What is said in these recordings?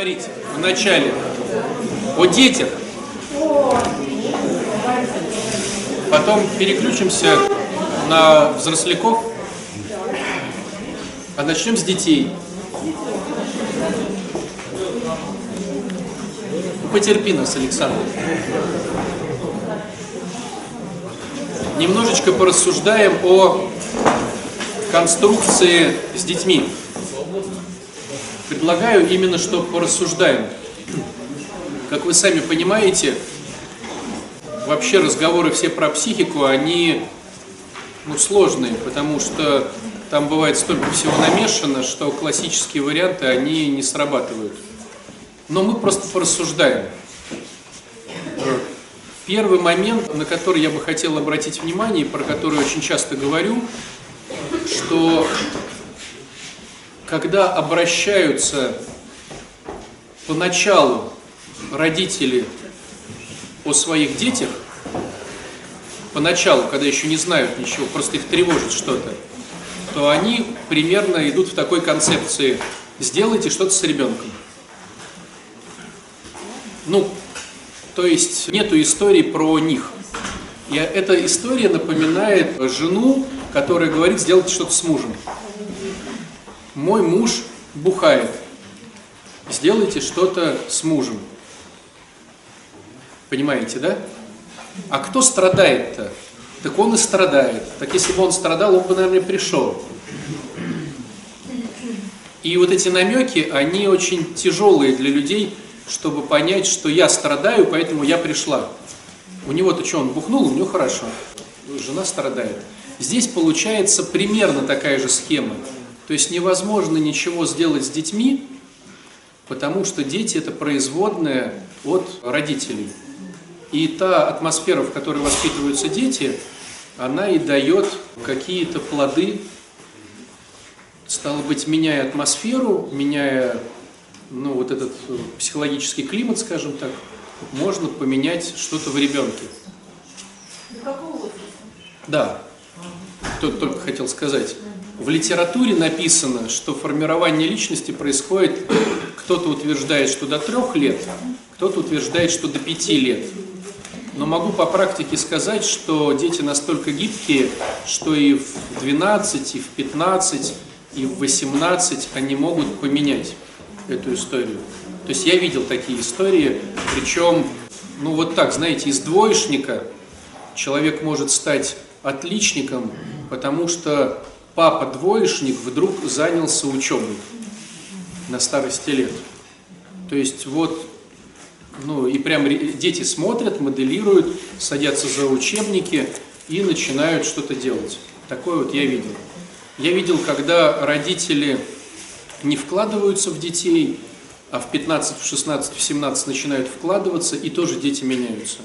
говорить вначале о детях, потом переключимся на взросляков, а начнем с детей. Потерпи нас, Александр. Немножечко порассуждаем о конструкции с детьми. Предлагаю именно, что порассуждаем. Как вы сами понимаете, вообще разговоры все про психику, они ну, сложные, потому что там бывает столько всего намешано, что классические варианты, они не срабатывают. Но мы просто порассуждаем. Первый момент, на который я бы хотел обратить внимание, про который очень часто говорю, что когда обращаются поначалу родители о своих детях, поначалу, когда еще не знают ничего, просто их тревожит что-то, то они примерно идут в такой концепции «сделайте что-то с ребенком». Ну, то есть нету истории про них. И эта история напоминает жену, которая говорит, сделайте что-то с мужем. Мой муж бухает. Сделайте что-то с мужем. Понимаете, да? А кто страдает-то? Так он и страдает. Так если бы он страдал, он бы, наверное, пришел. И вот эти намеки, они очень тяжелые для людей, чтобы понять, что я страдаю, поэтому я пришла. У него-то что, он бухнул, у него хорошо. Жена страдает. Здесь получается примерно такая же схема. То есть невозможно ничего сделать с детьми, потому что дети это производная от родителей. И та атмосфера, в которой воспитываются дети, она и дает какие-то плоды, стало быть, меняя атмосферу, меняя ну, вот этот психологический климат, скажем так, можно поменять что-то в ребенке. До какого возраста? Да, только, только хотел сказать. В литературе написано, что формирование личности происходит, кто-то утверждает, что до трех лет, кто-то утверждает, что до пяти лет. Но могу по практике сказать, что дети настолько гибкие, что и в 12, и в 15, и в 18 они могут поменять эту историю. То есть я видел такие истории, причем, ну вот так, знаете, из двоечника человек может стать отличником, потому что папа двоечник вдруг занялся учебой на старости лет. То есть вот, ну и прям дети смотрят, моделируют, садятся за учебники и начинают что-то делать. Такое вот я видел. Я видел, когда родители не вкладываются в детей, а в 15, в 16, в 17 начинают вкладываться, и тоже дети меняются.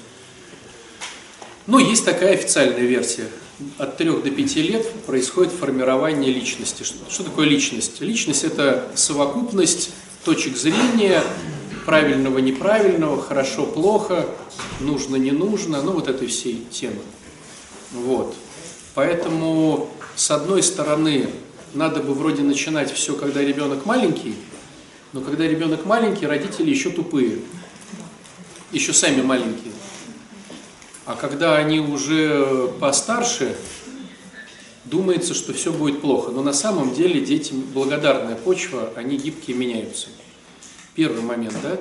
Но есть такая официальная версия. От 3 до 5 лет происходит формирование личности. Что, что такое личность? Личность – это совокупность точек зрения, правильного, неправильного, хорошо, плохо, нужно, не нужно, ну вот этой всей темы. Вот. Поэтому, с одной стороны, надо бы вроде начинать все, когда ребенок маленький, но когда ребенок маленький, родители еще тупые, еще сами маленькие. А когда они уже постарше, думается, что все будет плохо. Но на самом деле дети благодарная почва, они гибкие меняются. Первый момент, да?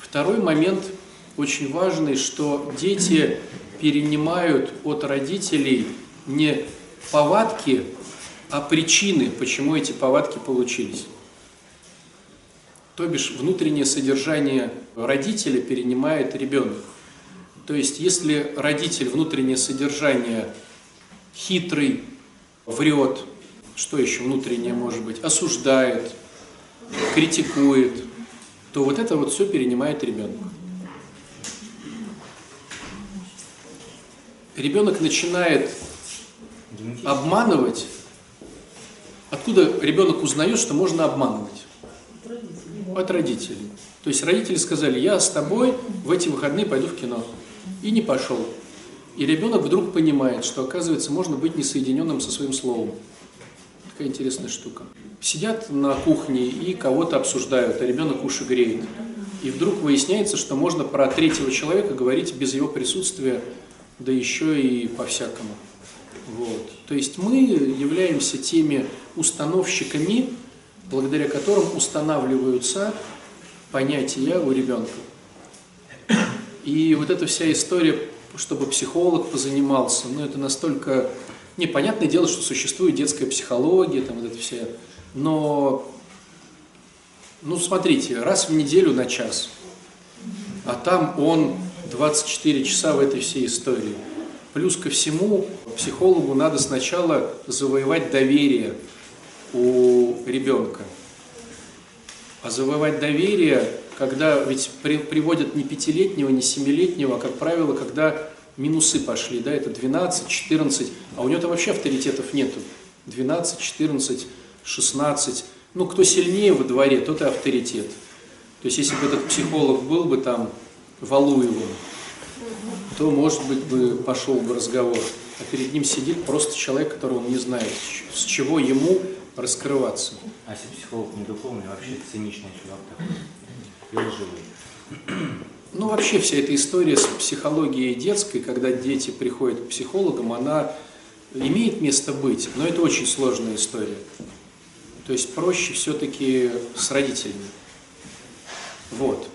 Второй момент очень важный, что дети перенимают от родителей не повадки, а причины, почему эти повадки получились. То бишь внутреннее содержание родителя перенимает ребенок. То есть если родитель внутреннее содержание хитрый, врет, что еще внутреннее может быть, осуждает, критикует, то вот это вот все перенимает ребенок. Ребенок начинает обманывать Откуда ребенок узнает, что можно обманывать? От родителей. То есть родители сказали, я с тобой в эти выходные пойду в кино. И не пошел. И ребенок вдруг понимает, что, оказывается, можно быть несоединенным со своим словом. Такая интересная штука. сидят на кухне и кого-то обсуждают, а ребенок уши греет. И вдруг выясняется, что можно про третьего человека говорить без его присутствия, да еще и по-всякому. Вот. То есть мы являемся теми установщиками, благодаря которым устанавливаются понятия у ребенка. И вот эта вся история, чтобы психолог позанимался, ну это настолько... Непонятное дело, что существует детская психология, там вот это все. Но, ну смотрите, раз в неделю на час, а там он 24 часа в этой всей истории. Плюс ко всему, психологу надо сначала завоевать доверие у ребенка. А завоевать доверие, когда ведь при, приводят не пятилетнего, не семилетнего, а, как правило, когда минусы пошли, да, это 12, 14, а у него там вообще авторитетов нету. 12, 14, 16. Ну, кто сильнее во дворе, тот и авторитет. То есть, если бы этот психолог был бы там Валуевым, то, может быть, бы пошел бы разговор. А перед ним сидит просто человек, которого он не знает, с чего ему раскрываться. А если психолог не духовный, вообще циничный чувак такой, и лживый. Ну, вообще вся эта история с психологией детской, когда дети приходят к психологам, она имеет место быть, но это очень сложная история. То есть проще все-таки с родителями. Вот.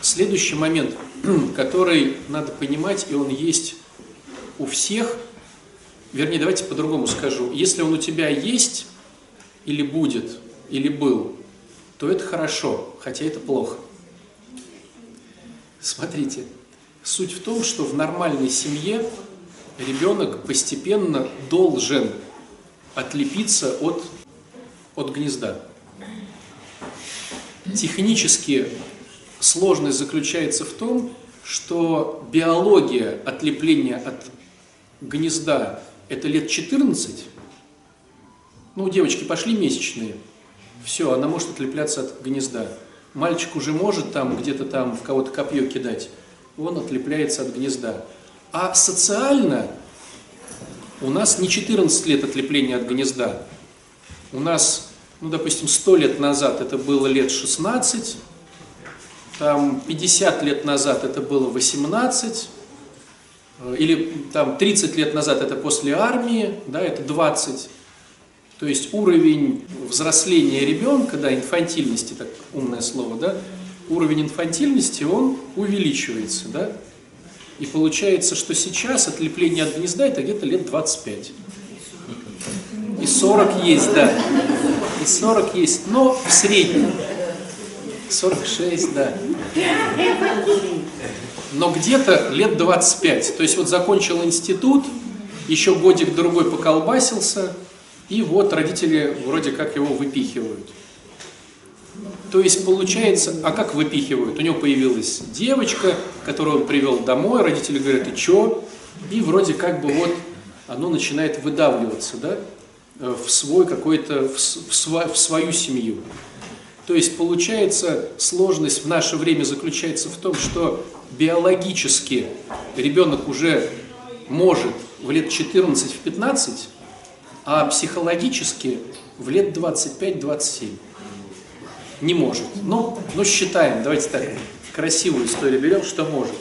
Следующий момент, который надо понимать, и он есть у всех, вернее, давайте по-другому скажу. Если он у тебя есть, или будет, или был, то это хорошо, хотя это плохо. Смотрите, суть в том, что в нормальной семье ребенок постепенно должен отлепиться от, от гнезда. Технически сложность заключается в том, что биология отлепления от гнезда – это лет 14, ну, девочки пошли месячные, все, она может отлепляться от гнезда. Мальчик уже может там где-то там в кого-то копье кидать, он отлепляется от гнезда. А социально у нас не 14 лет отлепления от гнезда. У нас, ну, допустим, 100 лет назад это было лет 16, там 50 лет назад это было 18, э, или там 30 лет назад это после армии, да, это 20. То есть уровень взросления ребенка, да, инфантильности, так умное слово, да, уровень инфантильности, он увеличивается, да, и получается, что сейчас отлепление от гнезда это где-то лет 25. И 40 есть, да. И 40 есть, но в среднем. 46, да. Но где-то лет 25. То есть вот закончил институт, еще годик-другой поколбасился, и вот родители вроде как его выпихивают. То есть получается, а как выпихивают? У него появилась девочка, которую он привел домой, родители говорят, и чё? И вроде как бы вот оно начинает выдавливаться, да, в свой какой-то, в, в свою семью. То есть получается сложность в наше время заключается в том, что биологически ребенок уже может в лет 14-15 а психологически в лет 25-27 не может. Ну, ну, считаем, давайте так, красивую историю берем, что может.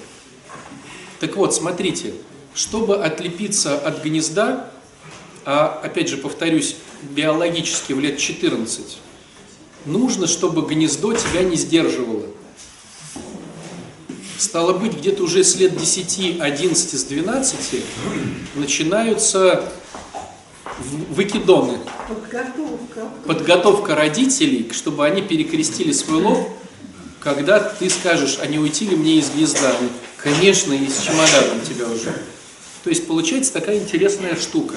Так вот, смотрите, чтобы отлепиться от гнезда, а опять же повторюсь, биологически в лет 14, нужно, чтобы гнездо тебя не сдерживало. Стало быть, где-то уже с лет 10, 11, с 12 начинаются выкидоны. Подготовка. Подготовка родителей, чтобы они перекрестили свой лоб, когда ты скажешь, а не уйти ли мне из гнезда? Конечно, из чемодана у тебя уже. То есть получается такая интересная штука,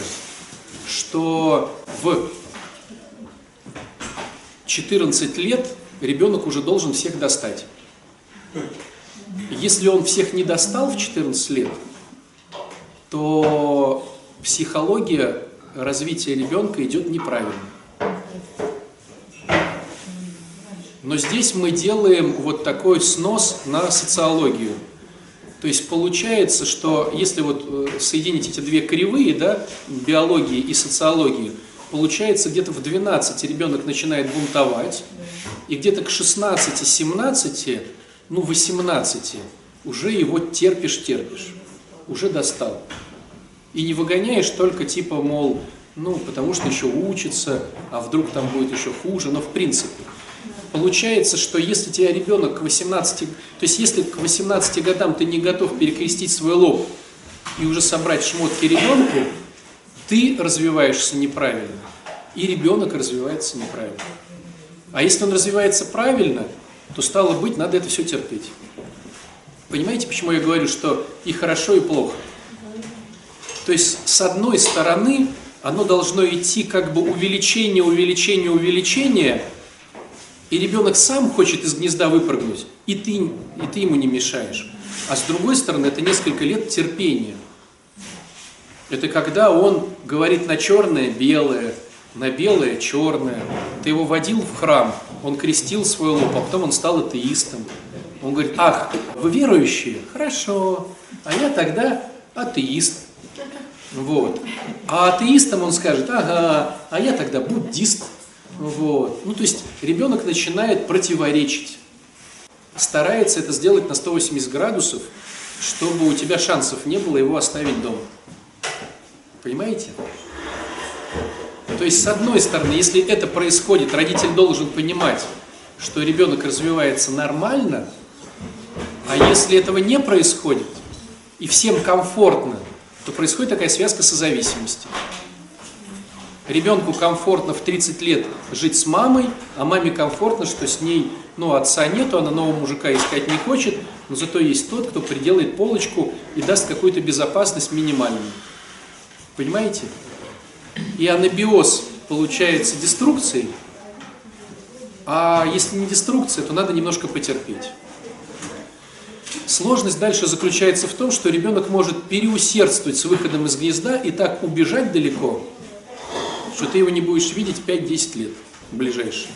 что в 14 лет ребенок уже должен всех достать. Если он всех не достал в 14 лет, то психология развитие ребенка идет неправильно. Но здесь мы делаем вот такой снос на социологию. То есть получается, что если вот э, соединить эти две кривые, да, биологии и социологии, Получается, где-то в 12 ребенок начинает бунтовать, и где-то к 16-17, ну 18, уже его терпишь-терпишь, уже достал. И не выгоняешь только типа, мол, ну, потому что еще учится, а вдруг там будет еще хуже, но в принципе. Получается, что если тебя ребенок к 18, то есть если к 18 годам ты не готов перекрестить свой лоб и уже собрать шмотки ребенку, ты развиваешься неправильно, и ребенок развивается неправильно. А если он развивается правильно, то стало быть, надо это все терпеть. Понимаете, почему я говорю, что и хорошо, и плохо? То есть, с одной стороны, оно должно идти как бы увеличение, увеличение, увеличение, и ребенок сам хочет из гнезда выпрыгнуть, и ты, и ты ему не мешаешь. А с другой стороны, это несколько лет терпения. Это когда он говорит на черное – белое, на белое – черное. Ты его водил в храм, он крестил свой лоб, а потом он стал атеистом. Он говорит, ах, вы верующие? Хорошо. А я тогда атеист. Вот. А атеистам он скажет, ага, а я тогда буддист. Вот. Ну, то есть ребенок начинает противоречить. Старается это сделать на 180 градусов, чтобы у тебя шансов не было его оставить дома. Понимаете? То есть, с одной стороны, если это происходит, родитель должен понимать, что ребенок развивается нормально, а если этого не происходит, и всем комфортно, то происходит такая связка созависимости. Ребенку комфортно в 30 лет жить с мамой, а маме комфортно, что с ней, ну, отца нету, она нового мужика искать не хочет, но зато есть тот, кто приделает полочку и даст какую-то безопасность минимальную. Понимаете? И анабиоз получается деструкцией, а если не деструкция, то надо немножко потерпеть. Сложность дальше заключается в том, что ребенок может переусердствовать с выходом из гнезда и так убежать далеко, что ты его не будешь видеть 5-10 лет ближайшие.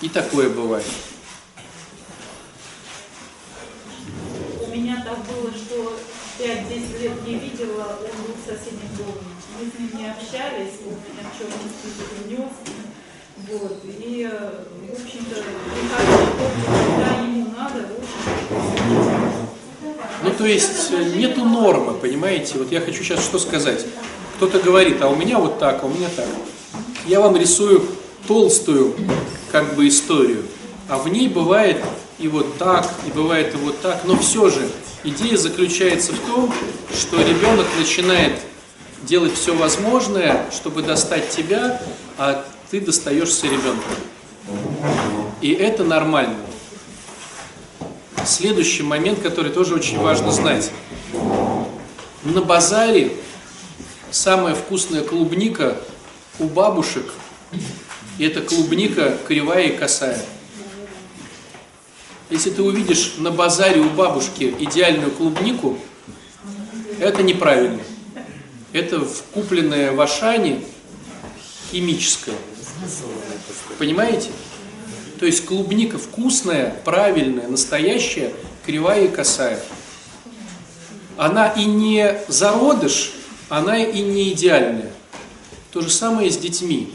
И такое бывает. У меня так было, что 5-10 лет не видела, он был в соседнем доме. Мы с ним не общались, он меня в список внес. Вот. И, э, в общем-то, в общем Ну, то есть э, нету нормы, понимаете? Вот я хочу сейчас что сказать. Кто-то говорит, а у меня вот так, а у меня так. Я вам рисую толстую, как бы, историю. А в ней бывает и вот так, и бывает и вот так. Но все же идея заключается в том, что ребенок начинает делать все возможное, чтобы достать тебя, а ты достаешься ребенка. И это нормально. Следующий момент, который тоже очень важно знать. На базаре самая вкусная клубника у бабушек, и эта клубника кривая и косая. Если ты увидишь на базаре у бабушки идеальную клубнику, это неправильно. Это купленное в Ашане химическое. Понимаете? То есть клубника вкусная, правильная, настоящая, кривая и косая. Она и не зародыш, она и не идеальная. То же самое с детьми.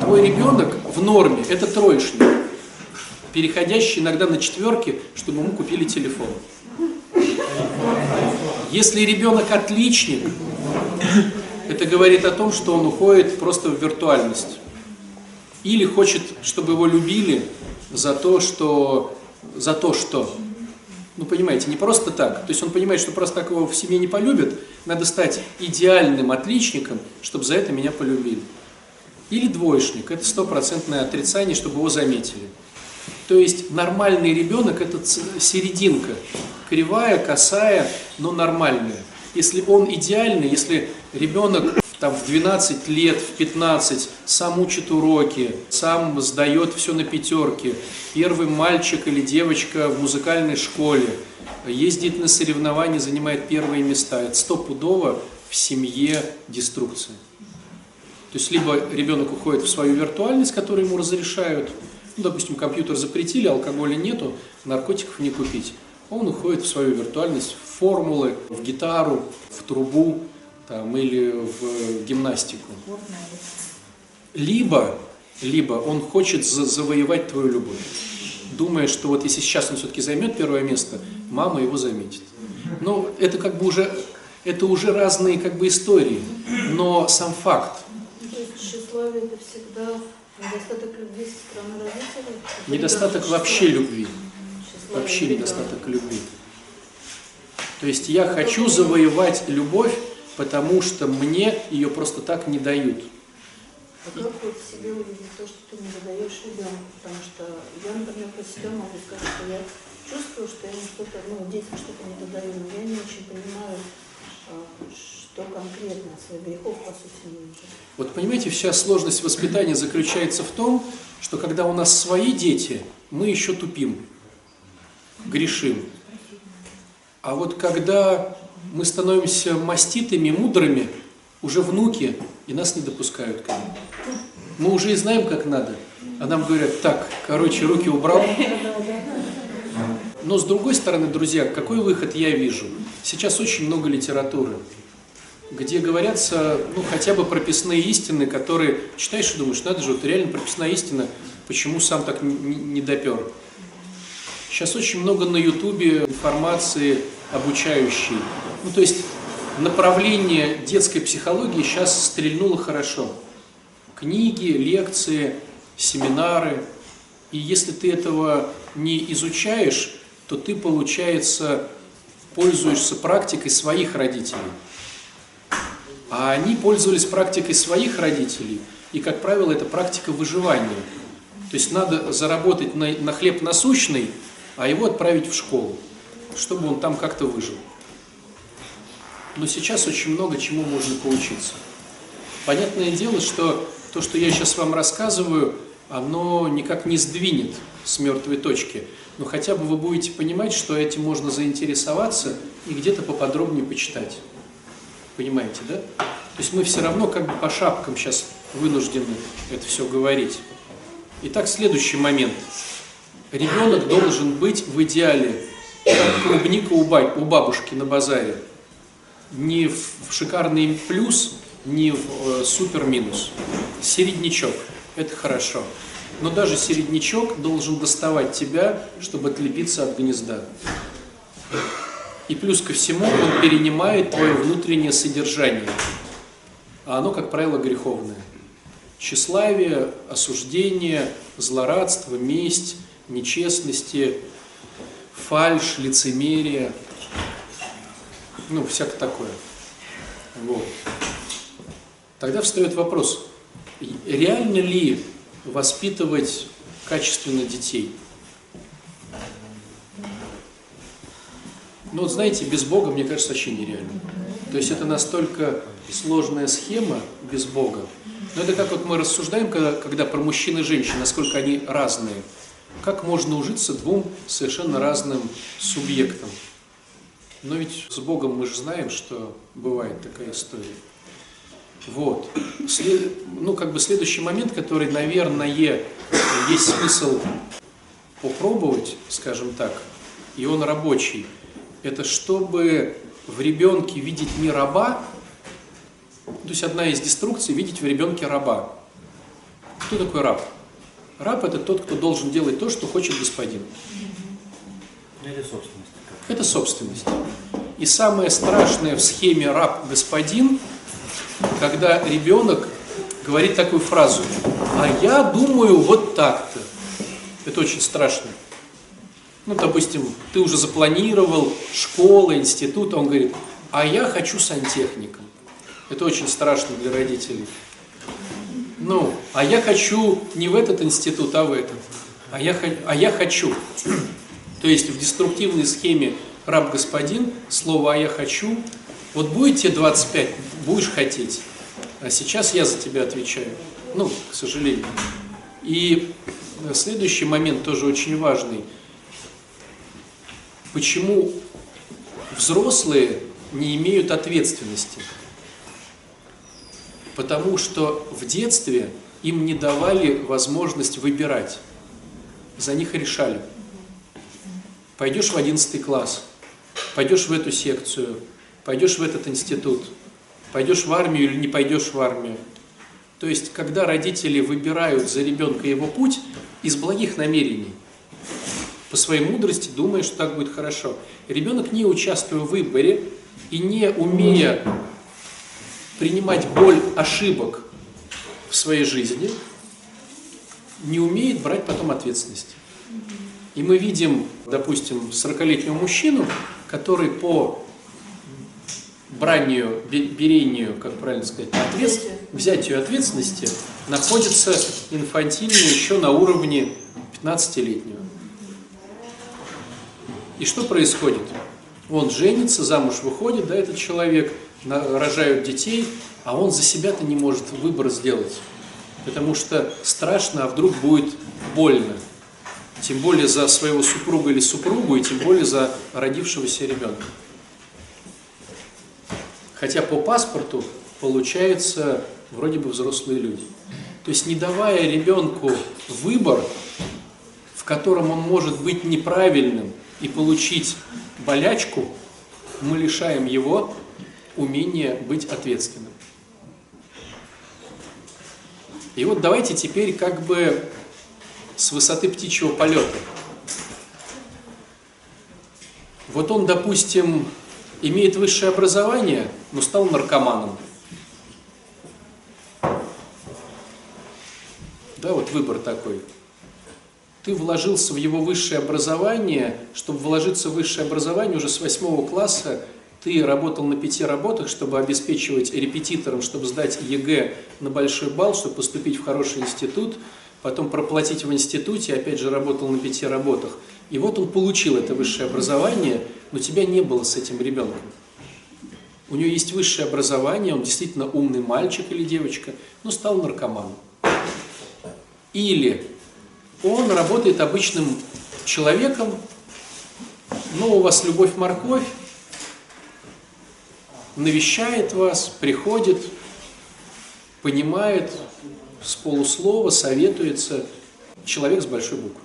Твой ребенок в норме – это троечник, переходящий иногда на четверки, чтобы ему купили телефон. Если ребенок отличник, это говорит о том, что он уходит просто в виртуальность. Или хочет, чтобы его любили за то, что... За то, что... Ну, понимаете, не просто так. То есть он понимает, что просто так его в семье не полюбят. Надо стать идеальным отличником, чтобы за это меня полюбили. Или двоечник. Это стопроцентное отрицание, чтобы его заметили. То есть нормальный ребенок – это серединка. Кривая, косая, но нормальная. Если он идеальный, если ребенок там, в 12 лет, в 15 сам учит уроки, сам сдает все на пятерки, первый мальчик или девочка в музыкальной школе, ездит на соревнования, занимает первые места, это стопудово в семье деструкция. То есть либо ребенок уходит в свою виртуальность, которую ему разрешают, ну, допустим, компьютер запретили, алкоголя нету, наркотиков не купить. Он уходит в свою виртуальность, в формулы, в гитару, в трубу, там, или в гимнастику. Либо, либо он хочет за- завоевать твою любовь, думая, что вот если сейчас он все-таки займет первое место, мама его заметит. Ну, это как бы уже, это уже разные как бы истории, но сам факт, То есть тщеславие это всегда недостаток любви со стороны родителей? недостаток вообще любви, вообще недостаток любви. То есть я хочу завоевать любовь, потому что мне ее просто так не дают. А как вот себе увидеть то, что ты не задаешь ребенку? Потому что я, например, про себя могу сказать, что я чувствую, что я ему что-то, ну, детям что-то не додаю, но я не очень понимаю, а, что конкретно, своих грехов, по сути, не вижу. Вот понимаете, вся сложность воспитания заключается в том, что когда у нас свои дети, мы еще тупим, грешим. А вот когда мы становимся маститыми, мудрыми, уже внуки, и нас не допускают к ним. Мы уже и знаем, как надо. А нам говорят, так, короче, руки убрал. Но с другой стороны, друзья, какой выход я вижу? Сейчас очень много литературы, где говорятся, ну, хотя бы прописные истины, которые читаешь и думаешь, надо же, вот реально прописная истина, почему сам так не, допер. Сейчас очень много на Ютубе информации обучающей. Ну, то есть направление детской психологии сейчас стрельнуло хорошо. Книги, лекции, семинары. И если ты этого не изучаешь, то ты, получается, пользуешься практикой своих родителей. А они пользовались практикой своих родителей, и, как правило, это практика выживания. То есть надо заработать на, на хлеб насущный, а его отправить в школу, чтобы он там как-то выжил. Но сейчас очень много чему можно поучиться. Понятное дело, что то, что я сейчас вам рассказываю, оно никак не сдвинет с мертвой точки. Но хотя бы вы будете понимать, что этим можно заинтересоваться и где-то поподробнее почитать. Понимаете, да? То есть мы все равно как бы по шапкам сейчас вынуждены это все говорить. Итак, следующий момент. Ребенок должен быть в идеале как клубника у, ба- у бабушки на базаре. Не в шикарный плюс, не в э, супер минус. Середнячок. Это хорошо. Но даже середнячок должен доставать тебя, чтобы отлепиться от гнезда. И плюс ко всему он перенимает твое внутреннее содержание. А оно, как правило, греховное. Тщеславие, осуждение, злорадство, месть, нечестности, фальшь, лицемерие. Ну, всякое такое. Вот. Тогда встает вопрос, реально ли воспитывать качественно детей? Ну, вот знаете, без Бога, мне кажется, вообще нереально. То есть это настолько сложная схема без Бога. Но это как вот мы рассуждаем, когда, когда про мужчин и женщин, насколько они разные. Как можно ужиться двум совершенно разным субъектам? Но ведь с Богом мы же знаем, что бывает такая история. Вот. След- Ну, как бы следующий момент, который, наверное, есть смысл попробовать, скажем так, и он рабочий, это чтобы в ребенке видеть не раба, то есть одна из деструкций – видеть в ребенке раба. Кто такой раб? Раб – это тот, кто должен делать то, что хочет господин. Ну, или собственность. как. Это собственность. И самое страшное в схеме раб-господин, когда ребенок говорит такую фразу «А я думаю вот так-то». Это очень страшно. Ну, допустим, ты уже запланировал школа, институт, а он говорит «А я хочу сантехником». Это очень страшно для родителей. Ну, а я хочу не в этот институт, а в этот. А я, а я хочу. То есть в деструктивной схеме раб-господин, слово «а я хочу», вот будет тебе 25, будешь хотеть, а сейчас я за тебя отвечаю. Ну, к сожалению. И э, следующий момент тоже очень важный. Почему взрослые не имеют ответственности? Потому что в детстве им не давали возможность выбирать. За них решали. Пойдешь в 11 класс, пойдешь в эту секцию, пойдешь в этот институт, пойдешь в армию или не пойдешь в армию. То есть, когда родители выбирают за ребенка его путь из благих намерений, по своей мудрости, думая, что так будет хорошо. Ребенок, не участвуя в выборе и не умея принимать боль ошибок в своей жизни, не умеет брать потом ответственность. И мы видим, допустим, 40-летнего мужчину, который по бранию, бе- берению, как правильно сказать, ответ- взятию ответственности находится инфантильно еще на уровне 15-летнего. И что происходит? Он женится, замуж выходит, да, этот человек, рожают детей, а он за себя-то не может выбор сделать. Потому что страшно, а вдруг будет больно. Тем более за своего супруга или супругу, и тем более за родившегося ребенка. Хотя по паспорту получается вроде бы взрослые люди. То есть не давая ребенку выбор, в котором он может быть неправильным и получить болячку, мы лишаем его умения быть ответственным. И вот давайте теперь как бы с высоты птичьего полета. Вот он, допустим, имеет высшее образование, но стал наркоманом. Да, вот выбор такой. Ты вложился в его высшее образование, чтобы вложиться в высшее образование уже с восьмого класса, ты работал на пяти работах, чтобы обеспечивать репетиторам, чтобы сдать ЕГЭ на большой балл, чтобы поступить в хороший институт, потом проплатить в институте, опять же работал на пяти работах. И вот он получил это высшее образование, но тебя не было с этим ребенком. У него есть высшее образование, он действительно умный мальчик или девочка, но стал наркоманом. Или он работает обычным человеком, но у вас любовь-морковь, навещает вас, приходит, понимает с полуслова, советуется. Человек с большой буквы.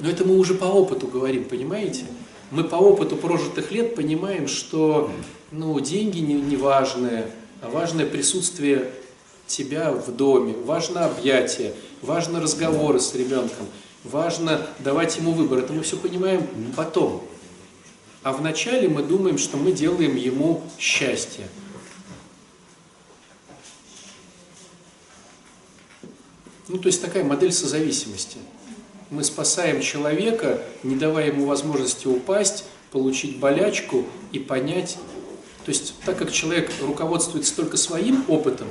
Но это мы уже по опыту говорим, понимаете? Мы по опыту прожитых лет понимаем, что ну, деньги не, не важные, а важное присутствие тебя в доме, важно объятие, важно разговоры с ребенком, важно давать ему выбор. Это мы все понимаем потом. А вначале мы думаем, что мы делаем ему счастье. Ну, то есть такая модель созависимости. Мы спасаем человека, не давая ему возможности упасть, получить болячку и понять. То есть так как человек руководствуется только своим опытом,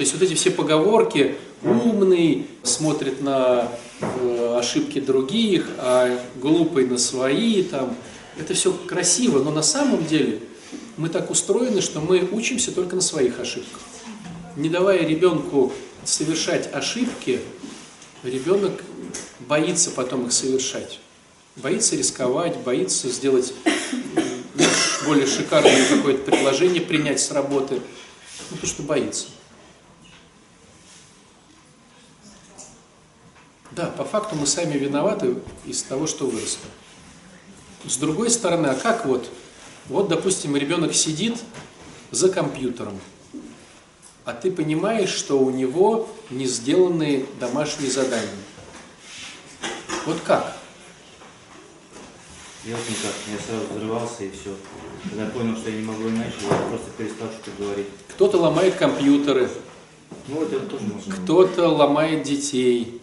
то есть вот эти все поговорки, умный смотрит на э, ошибки других, а глупый на свои, там, это все красиво, но на самом деле мы так устроены, что мы учимся только на своих ошибках. Не давая ребенку совершать ошибки, ребенок боится потом их совершать. Боится рисковать, боится сделать более шикарное какое-то предложение, принять с работы, ну, потому что боится. Да, по факту мы сами виноваты из того, что выросли. С другой стороны, а как вот? Вот, допустим, ребенок сидит за компьютером, а ты понимаешь, что у него не сделаны домашние задания. Вот как? Я вот никак, я сразу взрывался и все. Когда понял, что я не могу иначе, я просто перестал что-то говорить. Кто-то ломает компьютеры, Ну вот это тоже можно. кто-то ломает детей,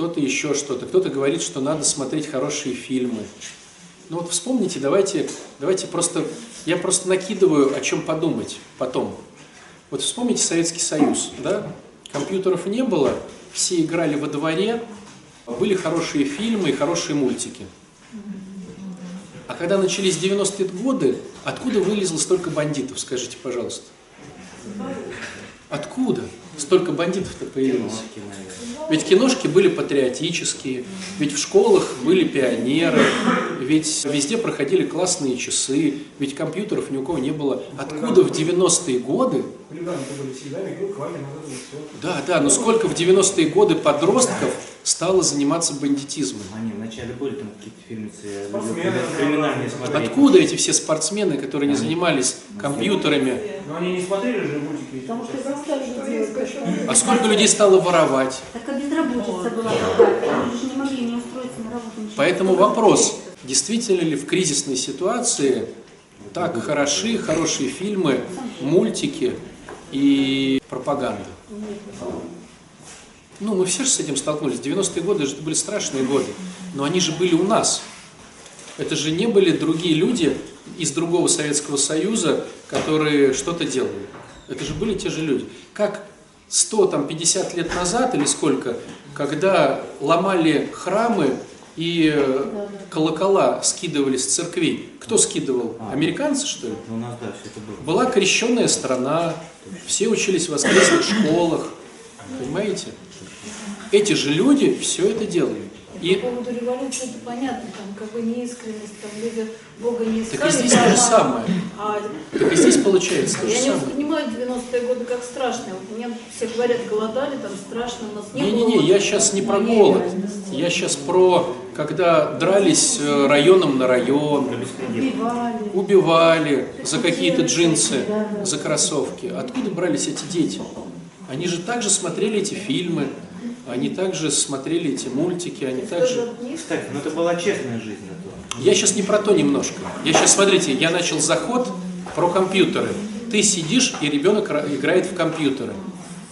кто-то еще что-то, кто-то говорит, что надо смотреть хорошие фильмы. Ну вот вспомните, давайте, давайте просто, я просто накидываю, о чем подумать потом. Вот вспомните Советский Союз, да? Компьютеров не было, все играли во дворе, были хорошие фильмы и хорошие мультики. А когда начались 90-е годы, откуда вылезло столько бандитов, скажите, пожалуйста? Откуда столько бандитов-то появилось? Ведь киношки были патриотические, ведь в школах были пионеры, ведь везде проходили классные часы, ведь компьютеров ни у кого не было. Откуда в 90-е годы, да, да, но сколько в 90-е годы подростков стало заниматься бандитизмом. Они вначале были там какие-то фильмы Спортсмены, криминальные смотреть. Откуда эти все спортсмены, которые не занимались компьютерами? Но они не смотрели же мультики. Потому что. А сколько людей стало воровать? Так безработица была люди же не могли не устроиться на работу. Поэтому вопрос, действительно ли в кризисной ситуации так хороши, хорошие фильмы, мультики и пропаганда? Ну, мы все же с этим столкнулись. 90-е годы же это были страшные годы. Но они же были у нас. Это же не были другие люди из другого Советского Союза, которые что-то делали. Это же были те же люди. Как 100, там, 50 лет назад или сколько, когда ломали храмы и э, колокола скидывали с церквей. Кто скидывал? Американцы, что ли? Ну, у нас, да, все это было. Была крещенная страна, все учились в воскресных школах. Понимаете? Эти же люди все это делали. И по поводу революции это понятно, там как бы неискренность, там люди Бога не искали. так и здесь то же а- самое. А Так и здесь получается то же я не воспринимаю 90-е годы как страшные. Вот мне все говорят, голодали, там страшно, у нас не было. Не-не-не, я сейчас не про голод. Я сейчас про, когда дрались э, районом на район. Убивали. убивали за какие-то джинсы, за кроссовки. Откуда брались эти дети? Они же также смотрели эти фильмы, они также смотрели эти мультики, они также... Кстати, ну это была честная жизнь. зато. Я сейчас не про то немножко. Я сейчас, смотрите, я начал заход про компьютеры. Ты сидишь, и ребенок ра- играет в компьютеры.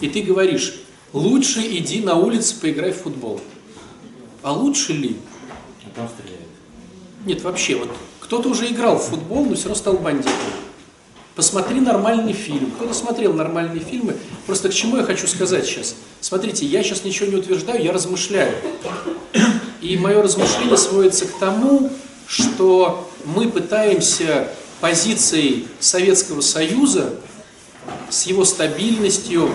И ты говоришь, лучше иди на улицу, поиграй в футбол. А лучше ли? А там стреляют. Нет, вообще, вот кто-то уже играл в футбол, но все равно стал бандитом. Посмотри нормальный фильм. Кто-то смотрел нормальные фильмы. Просто к чему я хочу сказать сейчас? Смотрите, я сейчас ничего не утверждаю, я размышляю. И мое размышление сводится к тому, что мы пытаемся позицией Советского Союза с его стабильностью,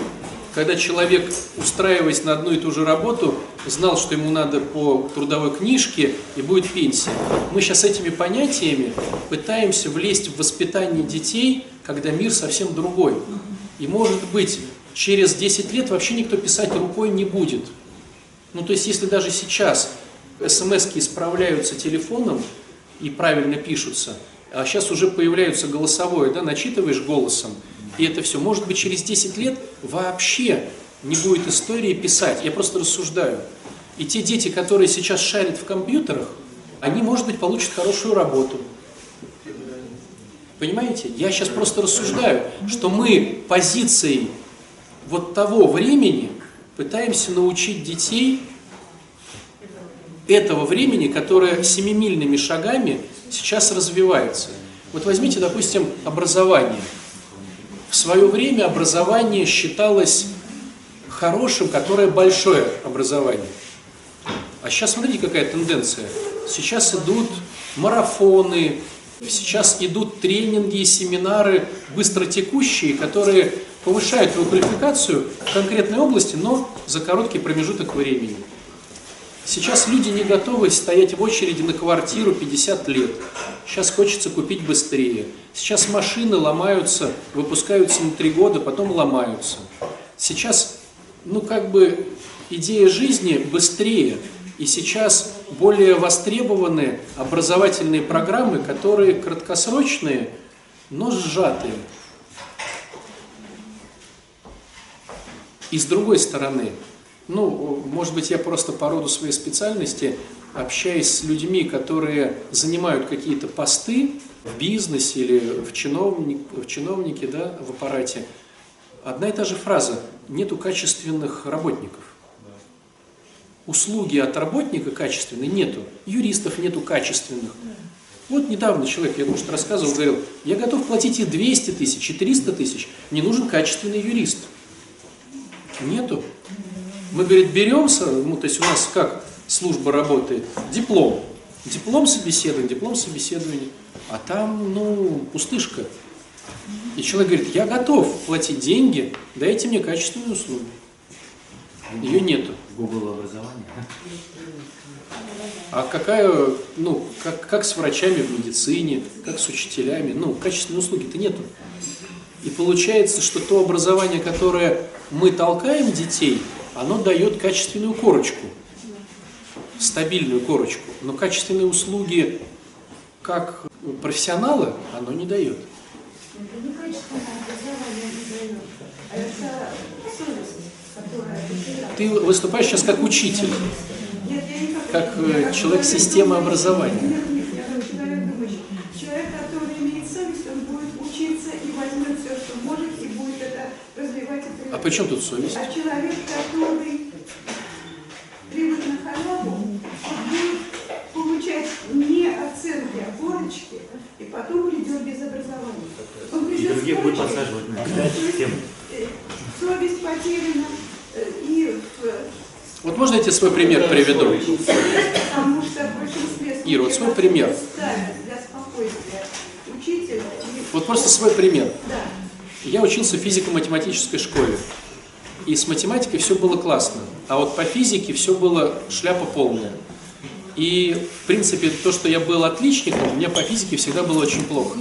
когда человек, устраиваясь на одну и ту же работу, знал, что ему надо по трудовой книжке и будет пенсия. Мы сейчас этими понятиями пытаемся влезть в воспитание детей, когда мир совсем другой. И может быть, через 10 лет вообще никто писать рукой не будет. Ну, то есть, если даже сейчас смс исправляются телефоном и правильно пишутся, а сейчас уже появляются голосовое, да, начитываешь голосом, и это все. Может быть, через 10 лет вообще не будет истории писать. Я просто рассуждаю. И те дети, которые сейчас шарят в компьютерах, они, может быть, получат хорошую работу. Понимаете? Я сейчас просто рассуждаю, что мы позицией вот того времени пытаемся научить детей этого времени, которое семимильными шагами сейчас развивается. Вот возьмите, допустим, образование. В свое время образование считалось хорошим, которое большое образование. А сейчас смотрите, какая тенденция. Сейчас идут марафоны, сейчас идут тренинги и семинары быстротекущие, которые повышают твою квалификацию в конкретной области, но за короткий промежуток времени. Сейчас люди не готовы стоять в очереди на квартиру 50 лет. Сейчас хочется купить быстрее. Сейчас машины ломаются, выпускаются на 3 года, потом ломаются. Сейчас, ну как бы, идея жизни быстрее. И сейчас более востребованы образовательные программы, которые краткосрочные, но сжатые. И с другой стороны, ну, может быть, я просто по роду своей специальности, общаясь с людьми, которые занимают какие-то посты в бизнесе или в, чиновник, в чиновнике, да, в аппарате, одна и та же фраза – нету качественных работников. Услуги от работника качественной нету, юристов нету качественных. Вот недавно человек, я, может, рассказывал, говорил, я готов платить и 200 тысяч, и 300 тысяч, мне нужен качественный юрист. Нету. Мы, говорит, беремся, ну, то есть у нас как служба работает, диплом. Диплом собеседования, диплом собеседования. А там, ну, пустышка. И человек говорит, я готов платить деньги, дайте мне качественную услугу. Ее нету. Google образование. А какая, ну, как, как с врачами в медицине, как с учителями, ну, качественной услуги-то нету. И получается, что то образование, которое мы толкаем детей, оно дает качественную корочку. стабильную корочку, но качественные услуги как профессионала оно не дает. Это не качественное образование не дает, а это совесть. Ты выступаешь сейчас как учитель, Нет, я не как э, человек системы образования. Нет, нет, я как человек думающий. Человек, который имеет совесть, он будет учиться и возьмет все, что может, и будет это развивать и А при чем тут совесть? А человек, который привык на халяву, будет получать не оценки, а корочки, и потом придет без образования. Он И придет с других будет подсаживать на есть, тему. э, совесть потеряна, и в Вот можно я тебе свой пример приведу? Потому что в большинстве Ира, вот свой пример. для спокойствия учителя. Вот просто свой пример. Да. Я учился в физико-математической школе. И с математикой все было классно. А вот по физике все было шляпа полная. И, в принципе, то, что я был отличником, у меня по физике всегда было очень плохо.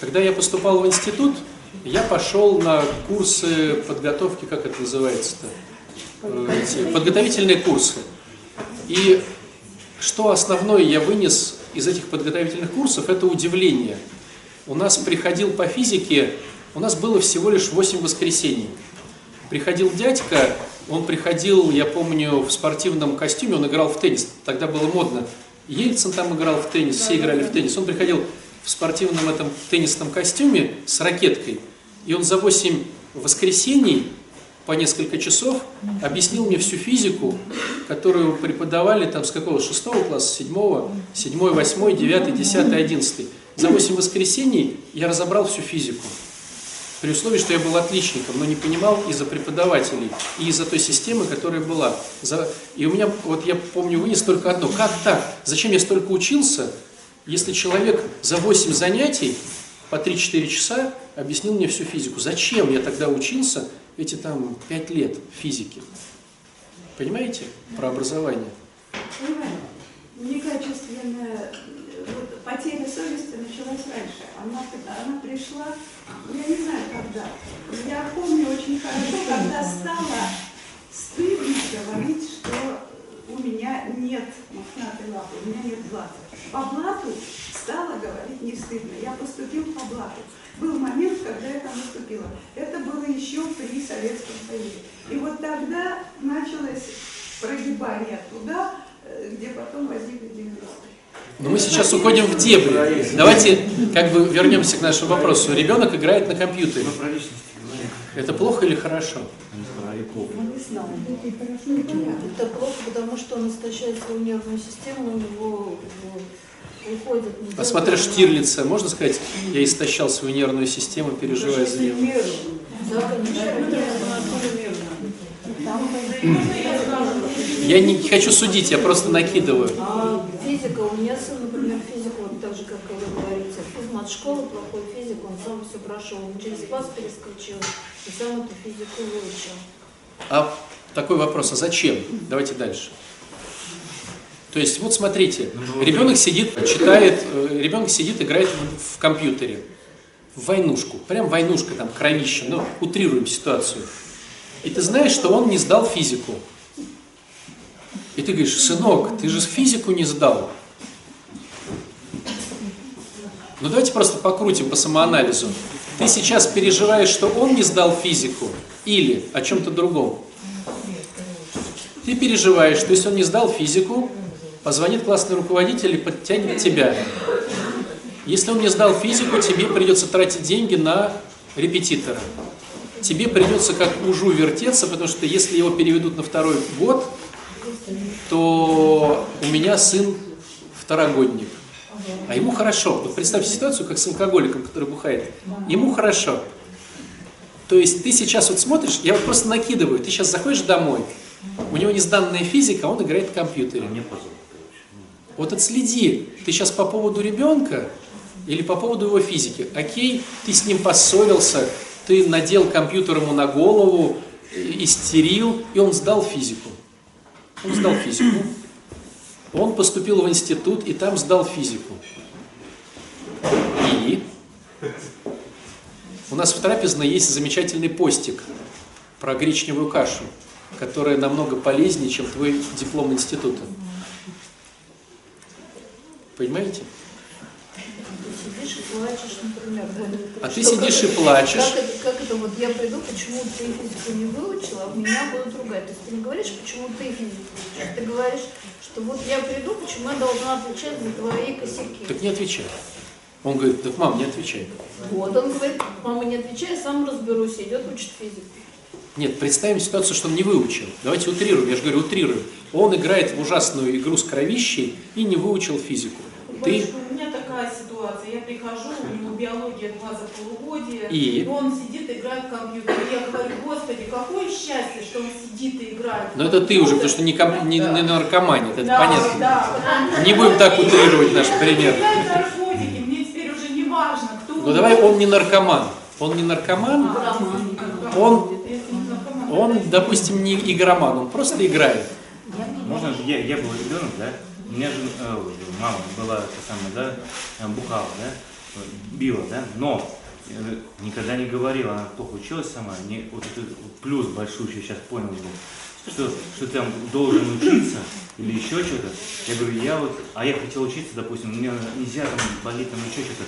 Когда я поступал в институт, я пошел на курсы подготовки, как это называется-то? Подготовительные курсы. И что основное я вынес из этих подготовительных курсов, это удивление. У нас приходил по физике, у нас было всего лишь 8 воскресений. Приходил дядька, он приходил, я помню, в спортивном костюме, он играл в теннис, тогда было модно. Ельцин там играл в теннис, все играли в теннис. Он приходил в спортивном этом теннисном костюме с ракеткой, и он за 8 воскресений по несколько часов объяснил мне всю физику, которую преподавали там с какого, шестого класса, седьмого, седьмой, восьмой, девятый, десятый, одиннадцатый. За 8 воскресений я разобрал всю физику. При условии, что я был отличником, но не понимал из-за преподавателей и из-за той системы, которая была. За- И у меня, вот я помню, вынес только одно. Как так? Зачем я столько учился, если человек за 8 занятий по 3-4 часа объяснил мне всю физику? Зачем я тогда учился эти там 5 лет физики? Понимаете? Про образование. Понимаете, некачественная вот, потеря совести началась раньше. Она, она пришла, я не знаю когда. Я помню очень хорошо, когда стало стыдно говорить, что у меня нет мохнатой лапы, у меня нет блата. По блату стало говорить не стыдно. Я поступил по блату. Был момент, когда я там поступила. Это было еще при Советском Союзе. И вот тогда началось прогибание туда, э, где потом возникли 90-е. Но мы сейчас уходим в дебри. Давайте как бы вернемся к нашему вопросу. Ребенок играет на компьютере. Это плохо или хорошо? Эпоху. Это плохо, потому что он истощает свою нервную систему, у него уходит... А смотря Штирлица, можно сказать, я истощал свою нервную систему, переживая за? Да, конечно. Я не хочу судить, я просто накидываю. А физика, у меня сын, например, физику, вот так же, как и вы говорите, физмат школы, плохой физик, он сам все прошел, он через класс перескочил, и сам эту физику выучил. А такой вопрос, а зачем? Давайте дальше. То есть, вот смотрите, ребенок сидит, читает, э, ребенок сидит, играет в, в компьютере, в войнушку, прям войнушка, там, кровище, ну, утрируем ситуацию. И ты знаешь, что он не сдал физику. И ты говоришь, сынок, ты же физику не сдал. Ну давайте просто покрутим по самоанализу. Ты сейчас переживаешь, что он не сдал физику или о чем-то другом. Ты переживаешь, что если он не сдал физику, позвонит классный руководитель и подтянет тебя. Если он не сдал физику, тебе придется тратить деньги на репетитора. Тебе придется как ужу вертеться, потому что если его переведут на второй год, то у меня сын второгодник. А ему хорошо. Вот представьте ситуацию, как с алкоголиком, который бухает. Ему хорошо. То есть ты сейчас вот смотришь, я вот просто накидываю, ты сейчас заходишь домой, у него не сданная физика, а он играет в компьютере. Короче. Вот отследи, ты сейчас по поводу ребенка или по поводу его физики. Окей, ты с ним поссорился, ты надел компьютер ему на голову, истерил, и он сдал физику. Он сдал физику. Он поступил в институт и там сдал физику. И у нас в трапезной есть замечательный постик про гречневую кашу. которая намного полезнее, чем твой диплом института. Понимаете? Ты сидишь и плачешь, например. А ты сидишь и плачешь. Как это, как это вот я приду, почему ты физику не выучила, а меня будут ругать. То есть ты не говоришь, почему ты физику учишь, ты говоришь, что вот я приду, почему я должна отвечать за твои косяки. Так не отвечай. Он говорит, так мам, не отвечай. Вот, он говорит, мама, не отвечай, сам разберусь, идет учит физику. Нет, представим ситуацию, что он не выучил. Давайте утрируем, я же говорю, утрируем. Он играет в ужасную игру с кровищей и не выучил физику. Ты Батюшка, у меня такая ситуация. Я прихожу, у него биология два за полугодие, И? он сидит, играет в компьютер. И я говорю, господи, какое счастье, что он сидит и играет. Но это ты уже, потому что не, компьютер». ком- не, Да. не наркоманит, это да, понятно. Да, Не будем так утрировать наш пример. играет Ну давай, он не наркоман. Он не наркоман, Он- он, допустим, не игроман, он просто играет. Можно, же, я, я был ребенок, да, у меня же э, мама была та самая, да, э, бухала, да, била, да, но э, никогда не говорила, она плохо училась сама, не, вот этот плюс большущий сейчас понял, что, что ты там должен учиться или еще что-то. Я говорю, я вот, а я хотел учиться, допустим, мне нельзя там болеть, там еще что-то.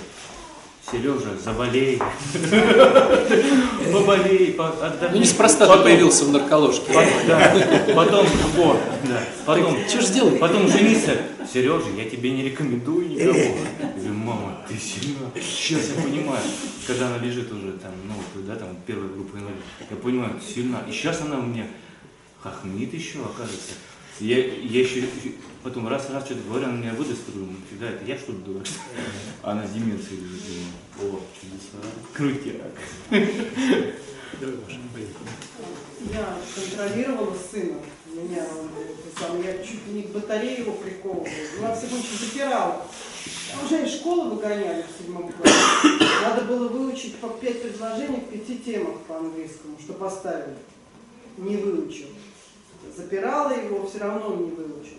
Сережа, заболей, поболей, по- отдохни. Ну неспроста ты появился в нарколожке. потом, вот, потом, Что ж сделать? потом жениться. Сережа, я тебе не рекомендую никого. Я говорю, мама, ты сильна. Сейчас я понимаю, когда она лежит уже там, ну, да, там, первая группа инвалидов, я понимаю, сильна. И сейчас она у меня хохмит еще, оказывается. Я, я еще потом раз раз что-то говорю, она меня выдаст, думаю, фига, это я что ли дурак? А она с деменцией лежит, думаю, о, чудеса, крутяк. Я контролировала сына. Меня он, это самое, я чуть ли не к батарее его приковывала. Была всего очень запирала. А Уже из школы выгоняли в седьмом классе. Надо было выучить по пять предложений в пяти темах по английскому, что поставили. Не выучил. Запирала его, все равно он не выучил.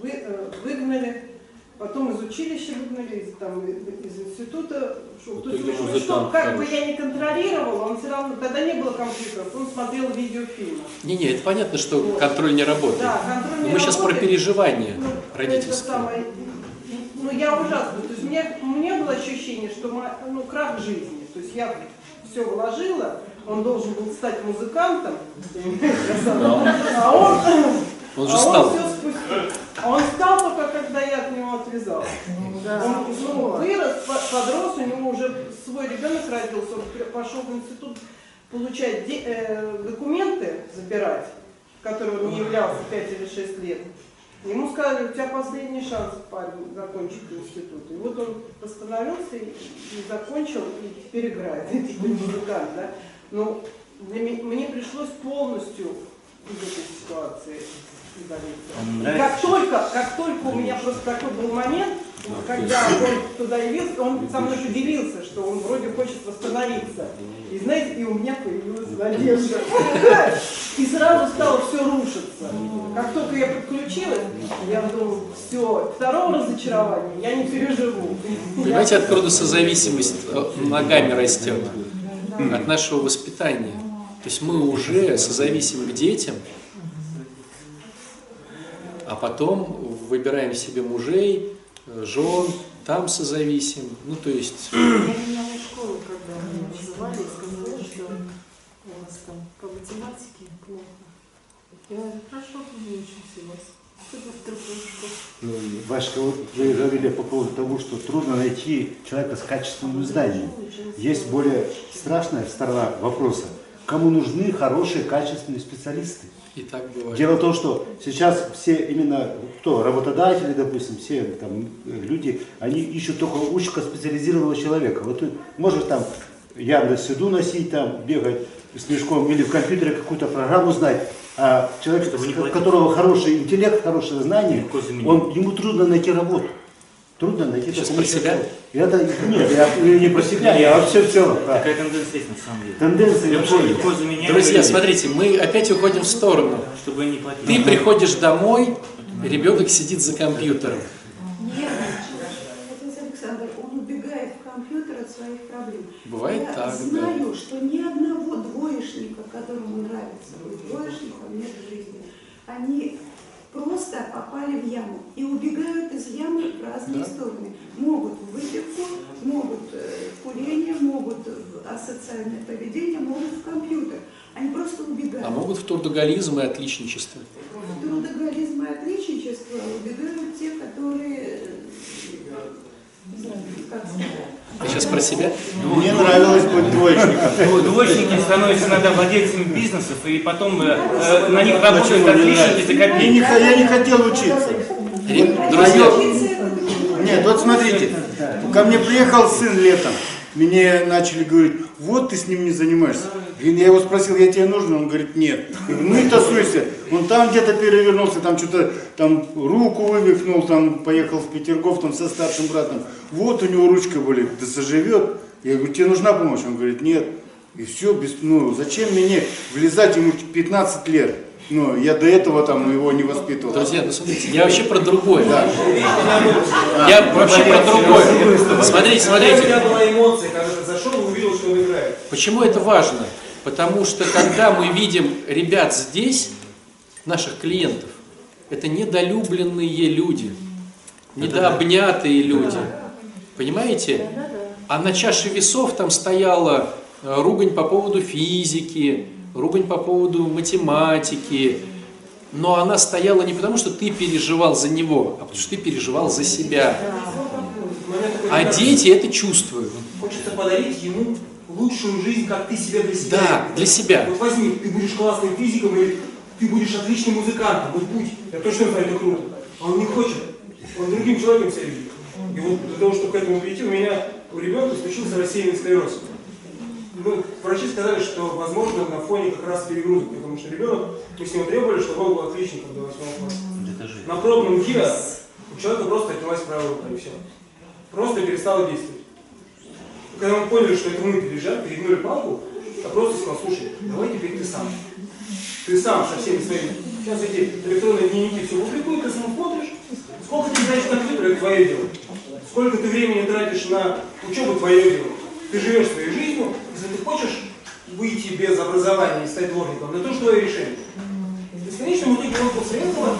Вы, э, выгнали, потом из училища выгнали, из, там, из института. Что, то есть, музыкант что, как бы я не контролировала, он все равно, тогда не было компьютеров, он смотрел видеофильмы. Не-не, это понятно, что контроль не работает. Да, контроль Но не мы сейчас про переживания Ну, родительские. самое, ну, я ужасно. То есть у меня, у меня было ощущение, что ма- ну, крах жизни. То есть я все вложила, он должен был стать музыкантом, а он, Он же а стал. спустил. А он стал только, когда я от него отвязалась. Он ну, вырос, по- подрос, у него уже свой ребенок родился, он пошел в институт получать э, документы, забирать, которые он не являлся 5 или 6 лет. Ему сказали, у тебя последний шанс, парень, закончить институт. И вот он постановился и, и закончил, и теперь играет, и теперь музыкант. Да? Ме- мне пришлось полностью из этой ситуации удалиться. Вам И нравится? как только, как только у меня просто такой был момент, когда он туда явился, он со мной поделился, что он вроде хочет восстановиться. И знаете, и у меня появилась надежда. И сразу стало все рушиться. Как только я подключилась, я думаю, все, второго разочарования я не переживу. Понимаете, откуда созависимость э, ногами растет? От нашего воспитания. То есть мы уже созависимы к детям, а потом выбираем себе мужей, жен, там созависим. Ну, то есть, Я меняла школу, когда меня вызывали сказали, что у вас там по математике плохо. Я говорю, хорошо, выучимся у вас. Ну, вот вы говорили по поводу того, что трудно найти человека с качественным знанием. Есть более страшная сторона вопроса. Кому нужны хорошие, качественные специалисты? и так бывает. Дело в том, что сейчас все именно, кто, работодатели, допустим, все там люди, они ищут только узкоспециализированного человека. Вот ты можешь там Яндекс Еду носить, там бегать с мешком или в компьютере какую-то программу знать, а человек, у которого хороший интеллект, хорошее знание, он, ему трудно найти работу. Трудно найти Сейчас про себя? Это, нет, я не про себя, я вообще в целом. про Такая тенденция есть на самом деле. Тенденции Легко, легко заменяемые Друзья, смотрите, мы опять уходим в сторону. Чтобы не платить. Ты приходишь домой, ребенок сидит за компьютером. Нервничает. Отец Александр, он убегает в компьютер от своей своих проблем. Бывает Я так, да. знаю, что ни одного двоечника, которому нравится быть двоечником, нет жизни. Они просто попали в яму и убегают из ямы в разные Да. стороны. Могут в выпивку, могут э, в курение, могут в асоциальное поведение, могут в компьютер. Они просто убегают. А могут в трудоголизм и отличничество. В трудоголизм и отличничество убегают те, которые, сейчас про себя. Мне нравилось быть двоечником. Дво- Двоечники становятся иногда владельцами бизнесов, и потом э, э, на них работают отличники за Я копейки. я не хотел учиться. Ре- Друзья. Нет, вот смотрите, ко мне приехал сын летом, мне начали говорить, вот ты с ним не занимаешься. Я его спросил, я тебе нужен? Он говорит, нет. Я говорю, ну и тасуйся. Он там где-то перевернулся, там что-то, там руку вывихнул, там поехал в Петергоф, там со старшим братом. Вот у него ручка болит, да заживет. Я говорю, тебе нужна помощь? Он говорит, нет. И все, без, ну зачем мне влезать, ему 15 лет. Ну, я до этого там его не воспитывал. друзья, ну смотрите, я вообще про другое. Я вообще про другое. Смотрите, У смотрите. меня была эмоция, когда ты зашел и увидел, что он играет. Почему это важно? Потому что когда мы видим ребят здесь, наших клиентов, это недолюбленные люди, недообнятые люди. Понимаете? А на чаше весов там стояла э, ругань по поводу физики, ругань по поводу математики. Но она стояла не потому, что ты переживал за него, а потому что ты переживал за себя. А дети это чувствуют. Хочется подарить ему лучшую жизнь, как ты себя для себя. Да, для себя. Вот возьми, ты будешь классным физиком или ты будешь отличным музыкантом. Вот будь. Я точно знаю, это круто. А он не хочет. Он другим человеком себя видит. И вот для того, чтобы к этому прийти, у меня у ребенка случился рассеянный склероз. Ну, врачи сказали, что возможно на фоне как раз перегрузок, потому что ребенок, мы с него требовали, чтобы он был отличником до 8 класса. На пробном ГИА у человека просто отнялась правая рука и все. Просто перестала действовать. Когда мы поняли, что это мы переезжаем, перегнули палку, я просто сказал, слушай, давай теперь ты сам. Ты сам со всеми своими. Сейчас эти электронные дневники все публикуют, ты смотришь. Сколько ты знаешь компьютер, это твое дело. Сколько ты времени тратишь на учебу, твое дело. Ты живешь своей жизнью, если ты хочешь выйти без образования и стать дворником, это тоже твое решение. В конечном итоге он после этого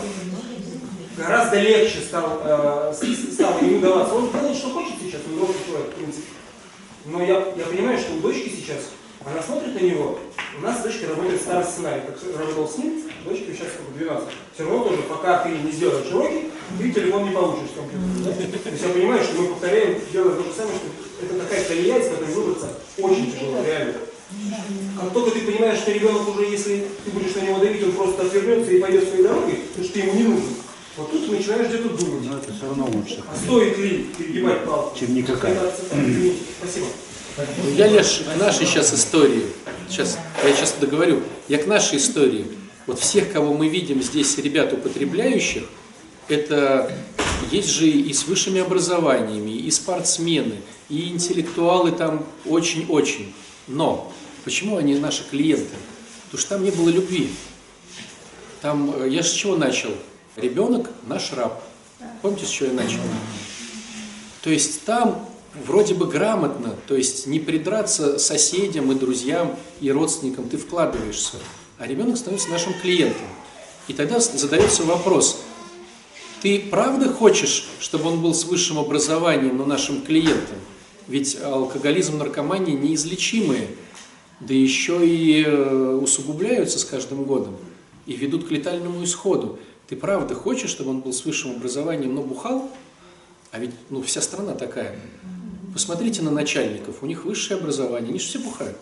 гораздо легче стал, э, стало ему даваться. Он делает, что хочет сейчас, он взрослый человек, в принципе. Но я, я понимаю, что у дочки сейчас, она смотрит на него, у нас дочка работает старый сценарий, как работал с ним, дочке сейчас сколько, 12. Все равно тоже, пока ты не сделаешь уроки, ты телефон не получишь с компьютера. да? То есть я понимаю, что мы повторяем, делаем то же самое, что это такая колея, из которой выбраться очень тяжело, реально. Как только ты понимаешь, что ребенок уже, если ты будешь на него давить, он просто отвернется и пойдет своей дорогой, потому что ты ему не нужен. Вот тут ты начинаешь где-то думать. Но это все равно лучше. А стоит ли перегибать палку? Чем никакая. Спасибо. Я лишь к нашей сейчас истории, сейчас, я сейчас договорю, я к нашей истории. Вот всех, кого мы видим здесь, ребят употребляющих, это есть же и с высшими образованиями, и спортсмены, и интеллектуалы там очень-очень. Но почему они наши клиенты? Потому что там не было любви. Там, э, я с чего начал? Ребенок наш раб. Помните, с чего я начал? То есть там вроде бы грамотно, то есть не придраться соседям и друзьям и родственникам, ты вкладываешься, а ребенок становится нашим клиентом. И тогда задается вопрос, ты правда хочешь, чтобы он был с высшим образованием, но нашим клиентом? Ведь алкоголизм, наркомания неизлечимые, да еще и э, усугубляются с каждым годом и ведут к летальному исходу. Ты правда хочешь, чтобы он был с высшим образованием, но бухал? А ведь ну, вся страна такая. Посмотрите на начальников, у них высшее образование, они же все бухают.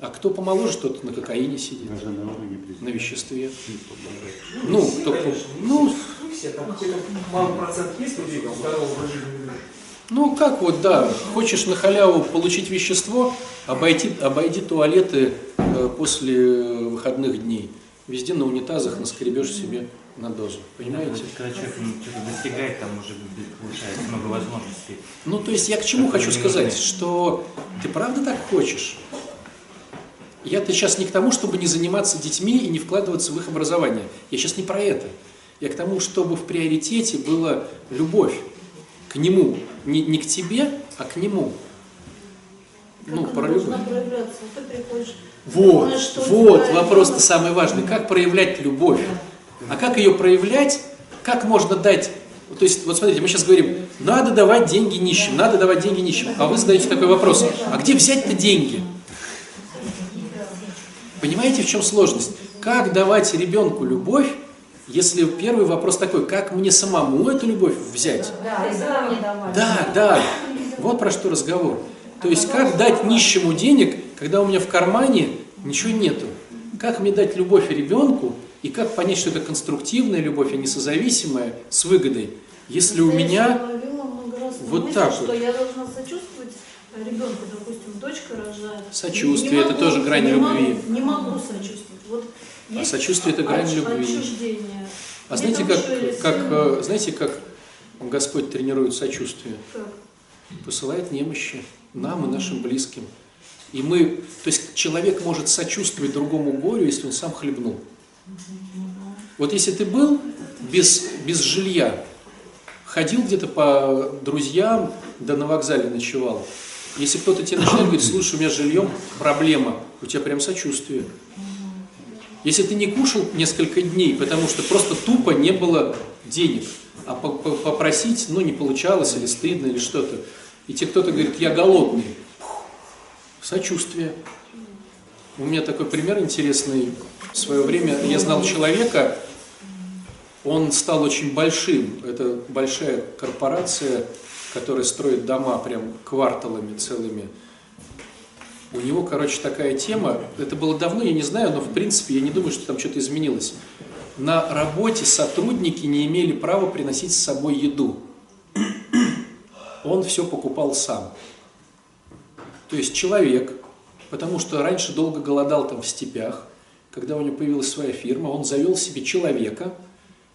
А кто помоложе, тот на кокаине сидит, Даже на уровне на веществе. Ну, кто, Конечно, ну, все, там какой-то малый процент есть людей, там здорового ну, как вот, да, хочешь на халяву получить вещество, обойти, обойди туалеты э, после выходных дней. Везде на унитазах наскребешь себе на дозу. Понимаете? Когда человек ну, что-то достигает, там уже получается много возможностей. Ну, то есть я к чему хочу сказать, что ты правда так хочешь? Я-то сейчас не к тому, чтобы не заниматься детьми и не вкладываться в их образование. Я сейчас не про это. Я к тому, чтобы в приоритете была любовь к нему. Не, не к тебе, а к нему. Ну, как про она должна любовь. проявляться? Вот ты приходишь, Вот, Думаешь, что у вот вопрос-то самый важный. Как проявлять любовь? А как ее проявлять? Как можно дать? То есть, вот смотрите, мы сейчас говорим, надо давать деньги нищим, надо давать деньги нищим. А вы задаете такой вопрос, а где взять-то деньги? Понимаете, в чем сложность? Как давать ребенку любовь, если первый вопрос такой, как мне самому эту любовь взять? Да, да, вот про что разговор. То есть, как дать нищему денег, когда у меня в кармане ничего нету? Как мне дать любовь ребенку, и как понять, что это конструктивная любовь, а не созависимая, с выгодой, если у меня... вот мысли, так что вот. я должна сочувствовать ребенку, допустим, дочка рожает. Сочувствие Не это могу, тоже грань не любви. Могу, не могу сочувствовать. Вот А сочувствие это грань любви. Отчуждение. А знаете, как, как, э, знаете, как Господь тренирует сочувствие? как? посылает немощи нам и нашим близким. И мы, то есть человек может сочувствовать другому горю, если он сам хлебнул. Вот если ты был без, без жилья, ходил где-то по друзьям, да на вокзале ночевал, если кто-то тебе начинает говорить, слушай, у меня с жильем проблема, у тебя прям сочувствие. Если ты не кушал несколько дней, потому что просто тупо не было денег, а по- по- попросить, ну, не получалось, или стыдно, или что-то, и тебе кто-то говорит, я голодный, сочувствие. У меня такой пример интересный. В свое время я знал человека, он стал очень большим. Это большая корпорация, которая строит дома прям кварталами целыми. У него, короче, такая тема, это было давно, я не знаю, но в принципе я не думаю, что там что-то изменилось. На работе сотрудники не имели права приносить с собой еду. Он все покупал сам. То есть человек, потому что раньше долго голодал там в степях, когда у него появилась своя фирма, он завел себе человека,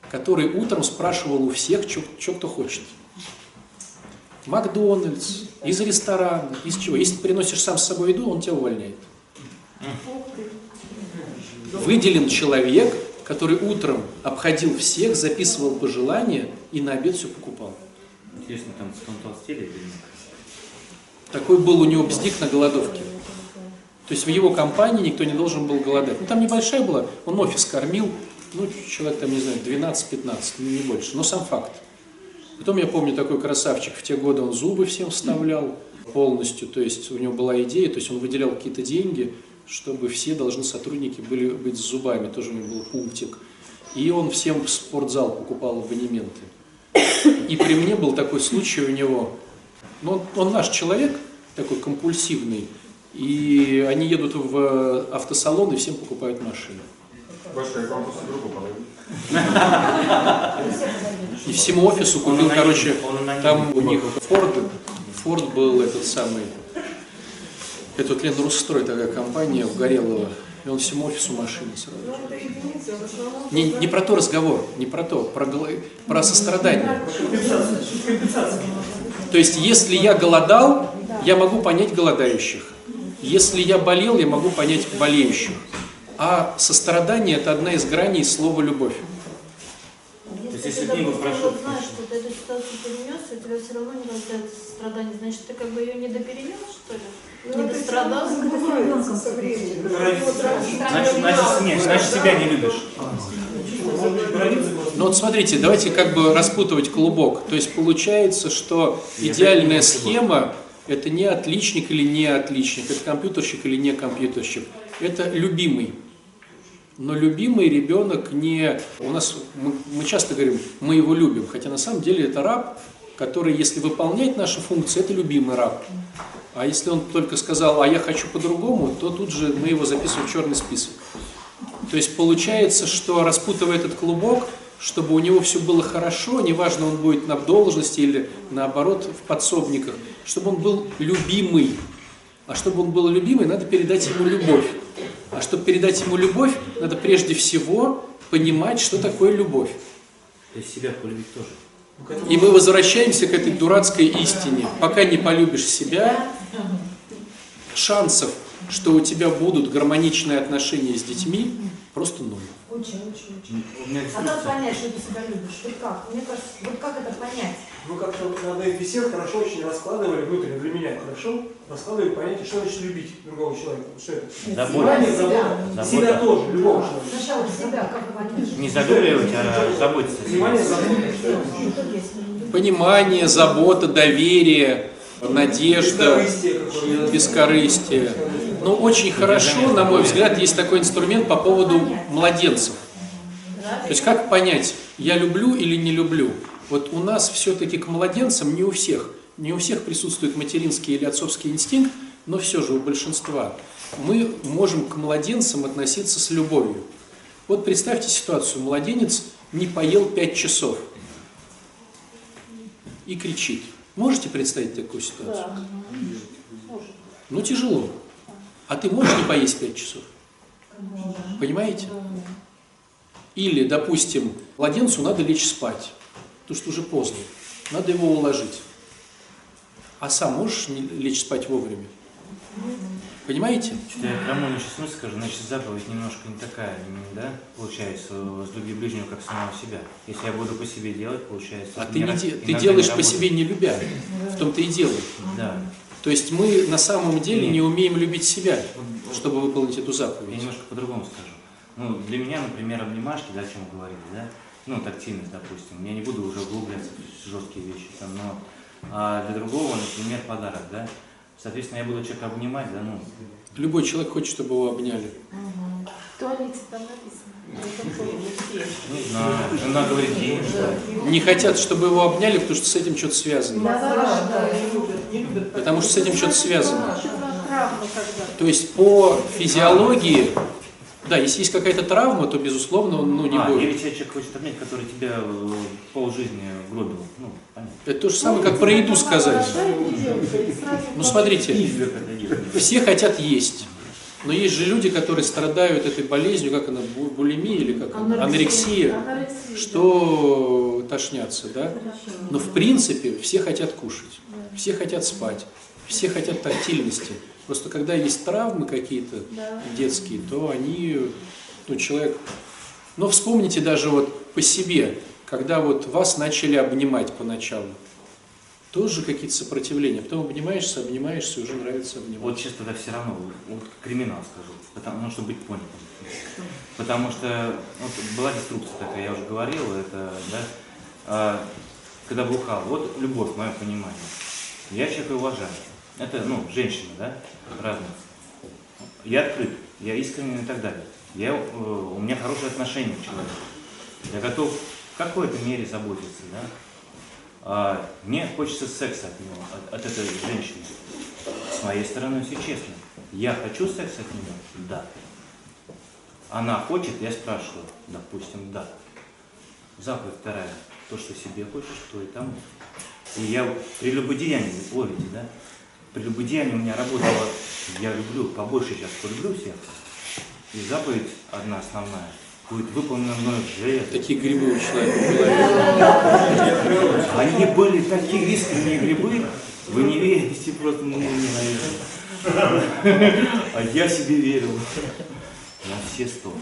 который утром спрашивал у всех, что кто хочет. Макдональдс, из ресторана, из чего. Если ты приносишь сам с собой еду, он тебя увольняет. Выделен человек, который утром обходил всех, записывал пожелания и на обед все покупал. Интересно, там он толстели или нет? Такой был у него бздик на голодовке. То есть в его компании никто не должен был голодать. Ну там небольшая была, он офис кормил, ну человек там, не знаю, 12-15, ну не больше, но сам факт. Потом я помню такой красавчик, в те годы он зубы всем вставлял полностью, то есть у него была идея, то есть он выделял какие-то деньги, чтобы все должны сотрудники были быть с зубами, тоже у него был пунктик. И он всем в спортзал покупал абонементы. И при мне был такой случай у него, ну, он, он наш человек, такой компульсивный, и они едут в автосалон и всем покупают машины. Другу. И всему офису купил, короче, там у них Форд, Форд был этот самый, это вот Ленрустрой такая компания в Горелого, и он всему офису машины сразу. Не, не про то разговор, не про то, про, про сострадание. То есть, если я голодал, я могу понять голодающих. Если я болел, я могу понять болеющих. А сострадание – это одна из граней слова «любовь». Есть, Если ты, книгу допустим, прошел, вот знаешь, что ты эту ситуацию перенес, и у тебя все равно не рождается страдание, значит, ты как бы ее не доперенес, что ли? Ну, Не это дострадал? всё забывается со временем. Значит, значит, нет, значит себя не любишь. Ну вот смотрите, давайте как бы распутывать клубок. То есть получается, что идеальная схема – это не отличник или не отличник, это компьютерщик или не компьютерщик. Это любимый. Но любимый ребенок не... У нас, мы, мы часто говорим, мы его любим, хотя на самом деле это раб, который, если выполнять наши функции, это любимый раб. А если он только сказал, а я хочу по-другому, то тут же мы его записываем в черный список. То есть получается, что распутывая этот клубок, чтобы у него все было хорошо, неважно, он будет на должности или наоборот в подсобниках, чтобы он был любимый. А чтобы он был любимый, надо передать ему любовь. А чтобы передать ему любовь, надо прежде всего понимать, что такое любовь. То есть себя полюбить тоже. И мы возвращаемся к этой дурацкой истине. Пока не полюбишь себя, шансов, что у тебя будут гармоничные отношения с детьми, просто ноль. Очень, очень, очень. А как понять, что ты себя любишь? Вот как? Мне кажется, вот как это понять? Мы как-то на одной из бесед хорошо очень раскладывали, внутренне для меня хорошо, раскладывали понятие, что значит любить другого человека. Что это? Забота. Внимание, забота. Забота. Себя тоже, любого человека. Сначала себя как понять? Не задумывать, а заботиться. Внимание, забота. Понимание, забота, доверие, надежда, Бескорыстие. Но очень хорошо, на мой взгляд, есть такой инструмент по поводу младенцев. То есть как понять, я люблю или не люблю? Вот у нас все-таки к младенцам не у всех, не у всех присутствует материнский или отцовский инстинкт, но все же у большинства. Мы можем к младенцам относиться с любовью. Вот представьте ситуацию, младенец не поел 5 часов и кричит. Можете представить такую ситуацию? Да. Ну тяжело. А ты можешь не поесть 5 часов? Понимаете? Или, допустим, младенцу надо лечь спать, потому что уже поздно. Надо его уложить. А сам можешь лечь спать вовремя? Понимаете? Что я крамольный сейчас мысль скажу, значит заповедь немножко не такая, да, получается, возлюби ближнего как самого себя. Если я буду по себе делать, получается... А ты, не ра- де- ты делаешь по себе не любя. В том-то и дело. Да. То есть мы на самом деле Нет. не умеем любить себя, чтобы выполнить эту Я заповедь. немножко по-другому скажу. Ну, для меня, например, обнимашки, да, о чем говорили, да, ну, тактильность, допустим, я не буду уже углубляться в жесткие вещи, там, но а для другого, например, подарок, да, соответственно, я буду человека обнимать, да, ну, Любой человек хочет, чтобы его обняли. В туалете там написано. не знаю, жена говорит, деньги, Не хотят, чтобы его обняли, потому что с этим что-то связано. Да, да, не любят, не любят. Потому что с этим что-то связано. То есть по физиологии, да, если есть какая-то травма, то, безусловно, он ну, не а, или будет. тебя человек хочет обнять, который тебя э, полжизни гробил, ну, понятно. Это то же самое, как про еду сказать. Ну, смотрите, все хотят есть. Но есть же люди, которые страдают этой болезнью, как она, бу- булимия или как она, анорексия, что тошнятся, да? Но в принципе все хотят кушать, все хотят спать, все хотят тактильности. Просто когда есть травмы какие-то детские, то они, ну, человек... Но вспомните даже вот по себе, когда вот вас начали обнимать поначалу, тоже какие-то сопротивления. Потом обнимаешься, обнимаешься, уже нравится обнимать. Вот сейчас тогда все равно, вот криминал скажу, потому, ну, чтобы быть понятым. Потому что вот, была деструкция такая, я уже говорил, это, да, а, когда бухал, вот любовь, мое понимание. Я человека уважаю. Это, ну, женщина, да, разные. Я открыт, я искренен и так далее. Я, э, у меня хорошие отношения к человеку. Я готов в какой-то мере заботиться, да. А, мне хочется секса от него, от, от этой женщины. С моей стороны все честно. Я хочу секс от нее? Да. Она хочет, я спрашиваю, допустим, да. Заповедь вторая. То, что себе хочешь, то и тому. И я прелюбодеяние, вы ловите, да? Прелюбодеяние у меня работало, я люблю, побольше сейчас полюблю всех. И заповедь одна основная будет выполнена мной в жертве. Такие грибы у человека. Они были такие искренние грибы, вы не верите просто ну, мне, наверное. А я себе верил. На все сто.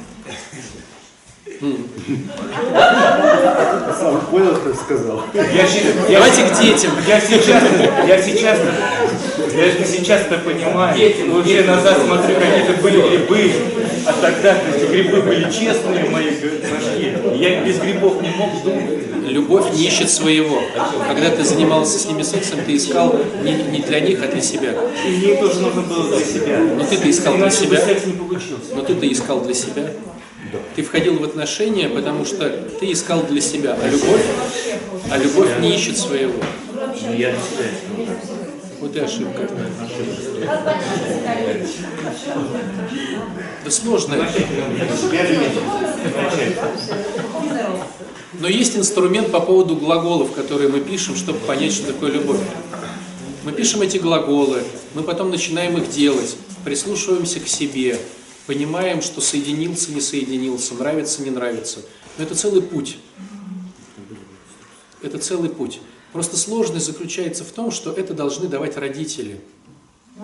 Сам понял, что сказал. Я, щи- я- Давайте к детям. Я сейчас, я сейчас, я сейчас-то понимаю, уже назад смотрю, какие это были грибы, а тогда эти грибы были честные мои прошли. Я без грибов не мог думать. Любовь не ищет своего. Когда ты занимался с ними сексом, ты искал не, не для них, а для себя. И мне тоже нужно было для себя. Но ты-то искал для Иначе бы себя. секс не получился. Но ты-то искал для себя. Ты входил в отношения, потому что ты искал для себя. А любовь, а любовь не ищет своего. Ну, я для себя искал. Вот и ошибка. Да сложно. Но есть инструмент по поводу глаголов, которые мы пишем, чтобы понять, что такое любовь. Мы пишем эти глаголы, мы потом начинаем их делать, прислушиваемся к себе, понимаем, что соединился, не соединился, нравится, не нравится. Но это целый путь. Это целый путь. Просто сложность заключается в том, что это должны давать родители.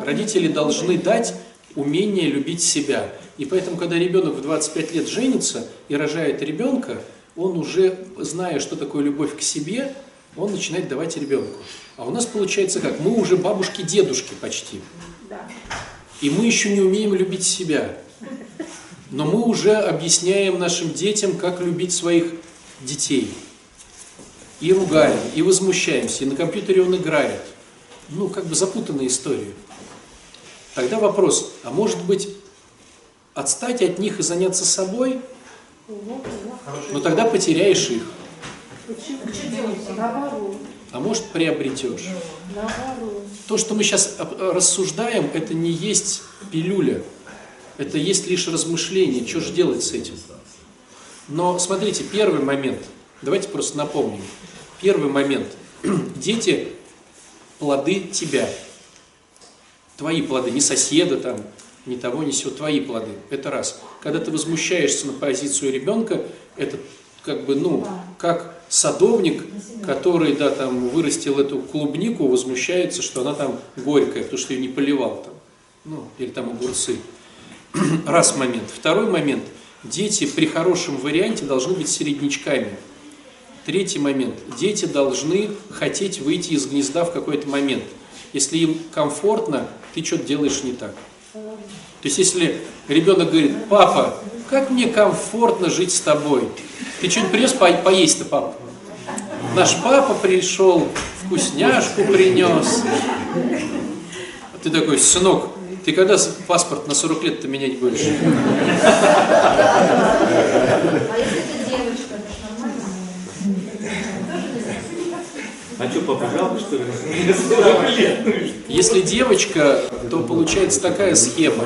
Родители должны дать умение любить себя. И поэтому, когда ребенок в 25 лет женится и рожает ребенка, он уже, зная, что такое любовь к себе, он начинает давать ребенку. А у нас получается как? Мы уже бабушки-дедушки почти. И мы еще не умеем любить себя. Но мы уже объясняем нашим детям, как любить своих детей. И ругаем, и возмущаемся, и на компьютере он играет. Ну, как бы запутанная история. Тогда вопрос, а может быть, отстать от них и заняться собой? Но тогда потеряешь их. А может, приобретешь. То, что мы сейчас рассуждаем, это не есть пилюля. Это есть лишь размышление, что же делать с этим. Но смотрите, первый момент, давайте просто напомним. Первый момент. Дети – плоды тебя. Твои плоды, не соседа там, ни того, ни сего, твои плоды. Это раз. Когда ты возмущаешься на позицию ребенка, это как бы, ну, как садовник, который, да, там, вырастил эту клубнику, возмущается, что она там горькая, потому что ее не поливал там, ну, или там огурцы. Раз момент. Второй момент. Дети при хорошем варианте должны быть середнячками. Третий момент. Дети должны хотеть выйти из гнезда в какой-то момент. Если им комфортно, ты что-то делаешь не так. То есть, если ребенок говорит, папа, как мне комфортно жить с тобой, ты что-нибудь принес по поесть-то, папа? Наш папа пришел, вкусняшку принес. Ты такой, сынок, ты когда паспорт на 40 лет-то менять будешь? А если это девочка? А что, папа жалко, что ли? Мне 40 лет. Если девочка, то получается такая схема.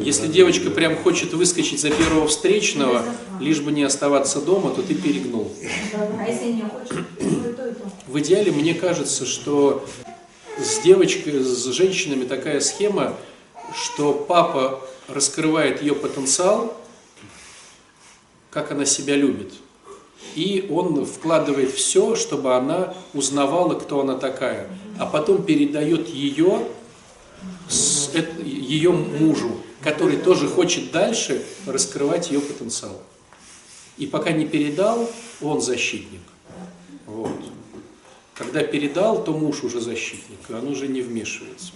Если девочка прям хочет выскочить за первого встречного, лишь бы не оставаться дома, то ты перегнул. А если не хочет? И то, и то. В идеале мне кажется, что с девочкой, с женщинами такая схема, что папа раскрывает ее потенциал, как она себя любит. И он вкладывает все, чтобы она узнавала, кто она такая. А потом передает ее ее мужу, который тоже хочет дальше раскрывать ее потенциал. И пока не передал, он защитник. Вот. Когда передал, то муж уже защитник, и он уже не вмешивается.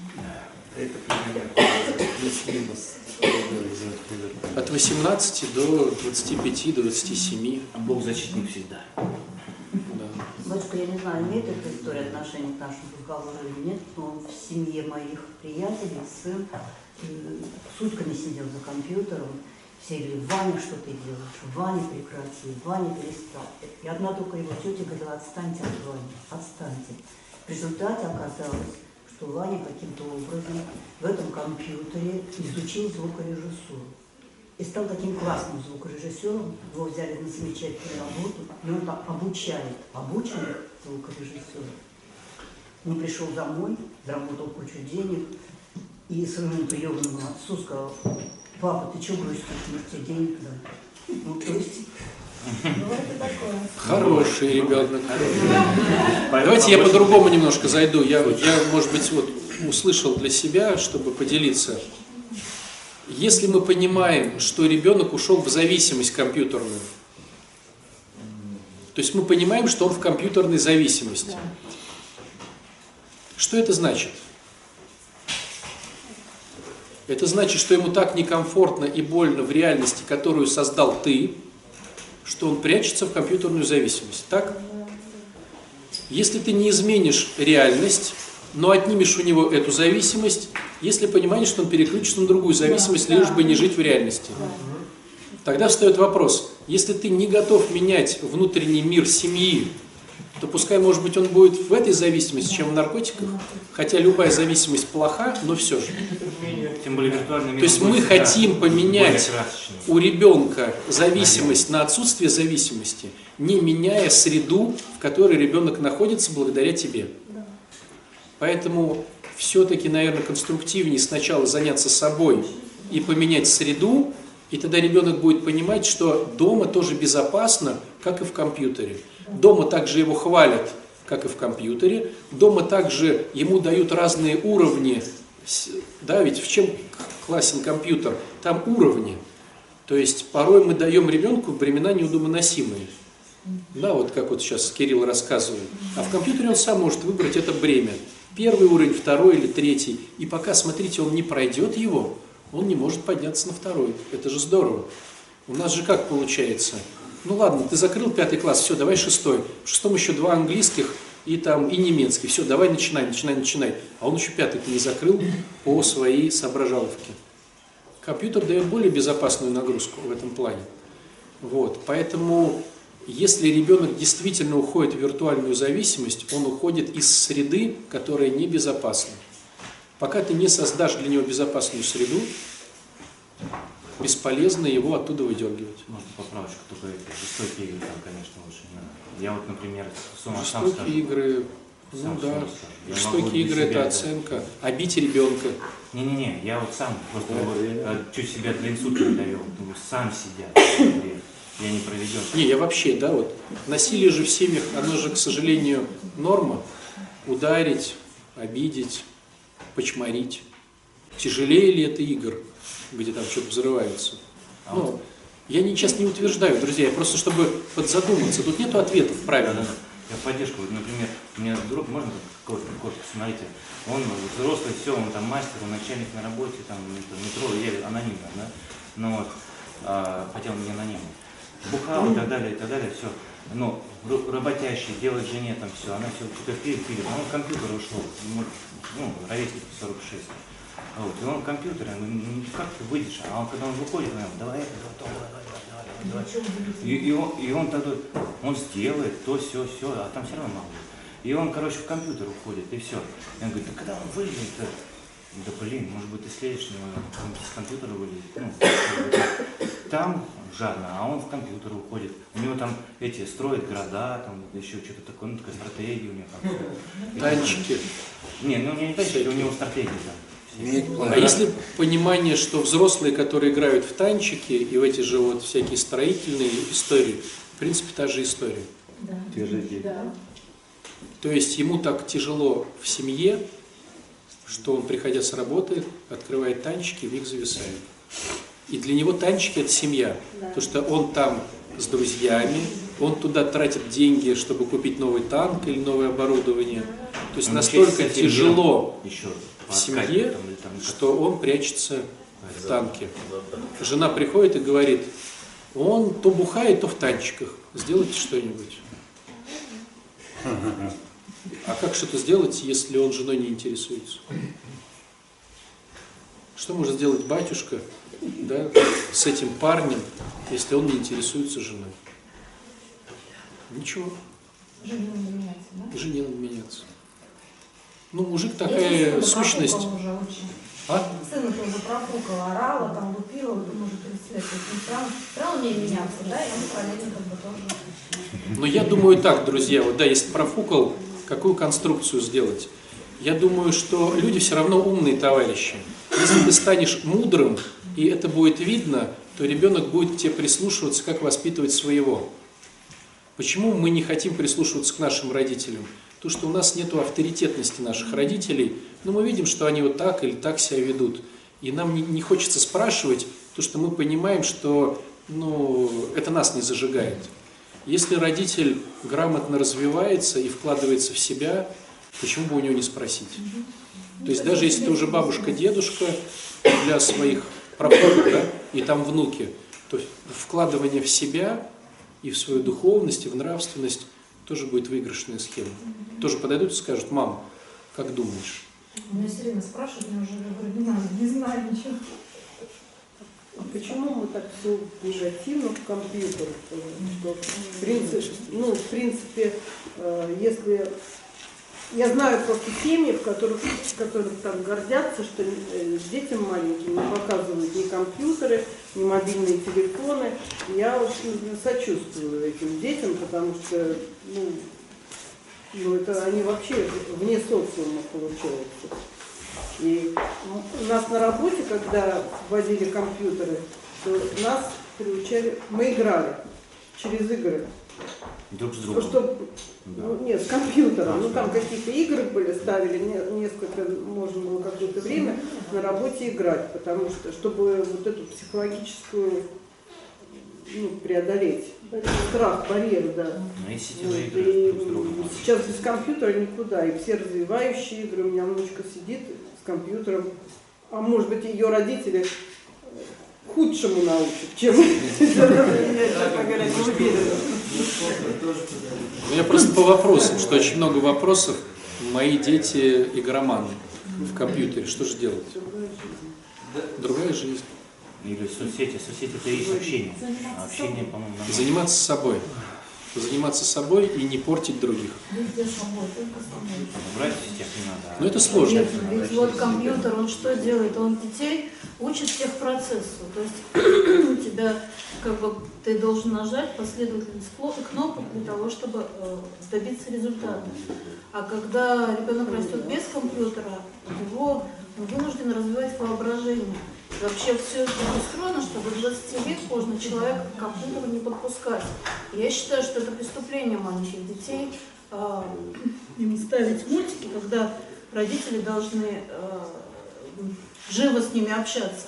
От 18 до 25, до 27. А Бог защитник всегда. Да. Батюшка, я не знаю, имеет эта история отношение к нашему разговору или нет, но в семье моих приятелей сын э, сутками сидел за компьютером, все говорили, Ваня, что ты делаешь? Ваня, прекрати, Ваня, перестань. И одна только его тетя говорила, отстаньте от Вани, отстаньте. В результате оказалось, что Ваня каким-то образом в этом компьютере изучил звукорежиссуру. И стал таким классным звукорежиссером, его взяли на замечательную работу, и он так обучает обученных звукорежиссеров. Он пришел домой, заработал кучу денег, и своему приемному отцу сказал, папа, ты что грустишь, может тебе денег дам? Ну, то есть. Хороший ребенок. Давайте я по-другому немножко зайду. Я, я, может быть, вот услышал для себя, чтобы поделиться. Если мы понимаем, что ребенок ушел в зависимость компьютерную, то есть мы понимаем, что он в компьютерной зависимости. Что это значит? Это значит, что ему так некомфортно и больно в реальности, которую создал ты, что он прячется в компьютерную зависимость. Так? Если ты не изменишь реальность, но отнимешь у него эту зависимость, если понимаешь, что он переключится на другую зависимость, лишь бы не жить в реальности. Тогда встает вопрос, если ты не готов менять внутренний мир семьи, то пускай, может быть, он будет в этой зависимости, чем в наркотиках, хотя любая зависимость плоха, но все же. Тем более виртуальный мир. То есть мы хотим поменять у ребенка зависимость на отсутствие зависимости, не меняя среду, в которой ребенок находится благодаря тебе. Поэтому все-таки, наверное, конструктивнее сначала заняться собой и поменять среду, и тогда ребенок будет понимать, что дома тоже безопасно, как и в компьютере. Дома также его хвалят, как и в компьютере. Дома также ему дают разные уровни. Да, ведь в чем в классе компьютер, там уровни. То есть порой мы даем ребенку времена неудобоносимые. Да, вот как вот сейчас Кирилл рассказывает. А в компьютере он сам может выбрать это бремя. Первый уровень, второй или третий. И пока, смотрите, он не пройдет его, он не может подняться на второй. Это же здорово. У нас же как получается? Ну ладно, ты закрыл пятый класс, все, давай шестой. В шестом еще два английских и там и немецкий. Все, давай начинай, начинай, начинай. А он еще пятый ты не закрыл по своей соображаловке. Компьютер дает более безопасную нагрузку в этом плане. Вот, поэтому если ребенок действительно уходит в виртуальную зависимость, он уходит из среды, которая небезопасна. Пока ты не создашь для него безопасную среду, бесполезно его оттуда выдергивать. Может, поправочку, только эти жестокие игры там, конечно, лучше не надо. Я вот, например, с ума сам Жестокие скажу. игры, ну Сам да. Я могу жестокие игры это себя, да. оценка, а бить ребенка. Не-не-не, я вот сам просто э, чуть себя для инсульта не довел. Думаю, сам игре. Я не проведен. Не, я вообще, да, вот, насилие же в семьях, оно же, к сожалению, норма. Ударить, обидеть, почморить. Тяжелее ли это игр, где там что-то взрывается? А Ну, я не- сейчас не утверждаю, друзья, я просто чтобы подзадуматься. Тут нету ответов да. Я поддержку. Вот, например, у меня друг, можно какой-то корпус, смотрите, он взрослый, все, он там мастер, он начальник на работе, там, метро, я анонимно, да, ну вот, а, хотя он не анонимный. Бухал и так далее, и так далее, все. Но работящий, делает жене там все, она все что-то пилит, пилит, а он компьютер ушел, ему, ну, ровесник 46. Вот, и он в компьютере, ну, ну, как ты выйдешь, а он, когда он выходит, он, давай это, давай, давай, давай, давай, давай. И, и, он, и он тогда, он сделает то, все, все, а там все равно мало. И он, короче, в компьютер уходит, и все. И он говорит, да когда он выйдет-то? Да блин, может быть, ты следующего с компьютера вылезет. Ну, там жадно, а он в компьютер уходит. У него там эти строят города, там еще что-то такое, ну такая стратегия у него. Танчики. Не, ну у него не танчики, у него стратегия там. А если понимание, что взрослые, которые играют в танчики и в эти же вот всякие строительные истории, в принципе, та же история. Те же дети. Да. То есть ему так тяжело в семье, что он, приходя с работы, открывает танчики и в них зависает. И для него танчики – это семья. Потому что он там с друзьями, он туда тратит деньги, чтобы купить новый танк или новое оборудование. То есть Он настолько тяжело Еще в семье, там, или там, что он прячется в танке. Жена приходит и говорит, он то бухает, то в танчиках. Сделайте что-нибудь. А как что-то сделать, если он женой не интересуется? Что может сделать батюшка да, с этим парнем, если он не интересуется женой? Ничего. Жене надо меняться, да? Жене надо меняться. Ну, мужик Я такая сына сущность. профукала уже. А? Сына тоже профукала, орала, там лупила, думаю, уже 30 лет. странно мне меняться, да, и он параллельно как бы тоже. Но я думаю так, друзья, вот да, если профукал, какую конструкцию сделать? Я думаю, что люди все равно умные товарищи. Если ты станешь мудрым, и это будет видно, то ребенок будет к тебе прислушиваться, как воспитывать своего. Почему мы не хотим прислушиваться к нашим родителям? Потому что у нас нет авторитетности наших родителей, но мы видим, что они вот так или так себя ведут. И нам не, хочется спрашивать, потому что мы понимаем, что ну, это нас не зажигает. Если родитель грамотно развивается и вкладывается в себя, почему бы у него не спросить? То есть даже если ты уже бабушка, дедушка для своих праправнуков, да, и там внуки, то вкладывание в себя и в свою духовность, и в нравственность тоже будет выигрышная схема. Тоже подойдут и скажут, мам, как думаешь? Меня все время спрашивают, мне уже я говорю, не надо, не знаю ничего. А почему мы так все негативно в компьютер? Что, в принципе, ну, в принципе, э, если я знаю просто семьи, в которых, в которых так гордятся, что э, детям маленьким не показывают ни компьютеры, ни мобильные телефоны. Я очень сочувствую этим детям, потому что ну, ну, это они вообще вне социума получаются. И у нас на работе, когда вводили компьютеры, то нас приучали, мы играли через игры. друг с другом. чтоб- Да. ну, нет, с компьютером. Ну там какие-то игры были, ставили не- несколько, можно было какое-то время на работе играть, потому что, чтобы вот эту психологическую ну, преодолеть. Страх, барьер, да. Ну и сетевые Вот, игры и друг с другом. сейчас без компьютера никуда. И все развивающие игры. У меня внучка сидит с компьютером. А может быть, ее родители худшему научат, чем я, честно говоря, не уверена. У меня просто по вопросам, что очень много вопросов. Мои дети игроманы в компьютере. Что же делать? Другая жизнь. Или соцсети. Соцсети это и есть общение. А общение, по-моему. Заниматься собой. Заниматься собой и не портить других. Брать тех не надо. а Но это сложно. Ведь, ведь вот компьютер, он что делает? Он детей учит техпроцессу. То есть у тебя как бы ты должен нажать последовательность кнопок для того, чтобы э, добиться результата. А когда ребенок растет без компьютера, его он вынужден развивать воображение. И вообще все это устроено, чтобы 20 лет можно человека к компьютеру не подпускать. Я считаю, что это преступление маленьких детей а, им ставить мультики, когда родители должны э, живо с ними общаться.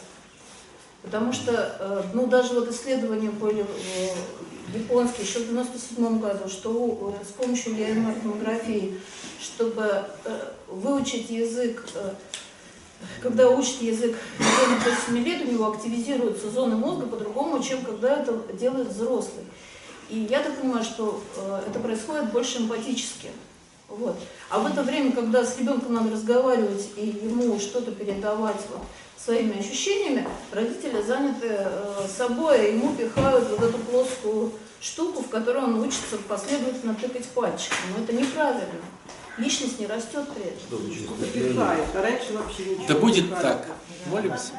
Потому что, э, ну, даже вот исследования были э, японские еще в 97 году, что э, с помощью лиоморфографии, чтобы выучить язык, когда учит язык ребенок до 7 лет, у него активизируются зоны мозга по-другому, чем когда это делает взрослый. И я так понимаю, что это происходит больше эмпатически. Вот. А в это время, когда с ребенком надо разговаривать и ему что-то передавать вот, своими ощущениями, родители заняты э, собой, и ему пихают вот эту плоскую штуку, в которую он учится последовательно тыкать пальчиком. Но это неправильно. Личность не растет при этом. Пихает, а раньше вообще ничего Да будет так. Молимся.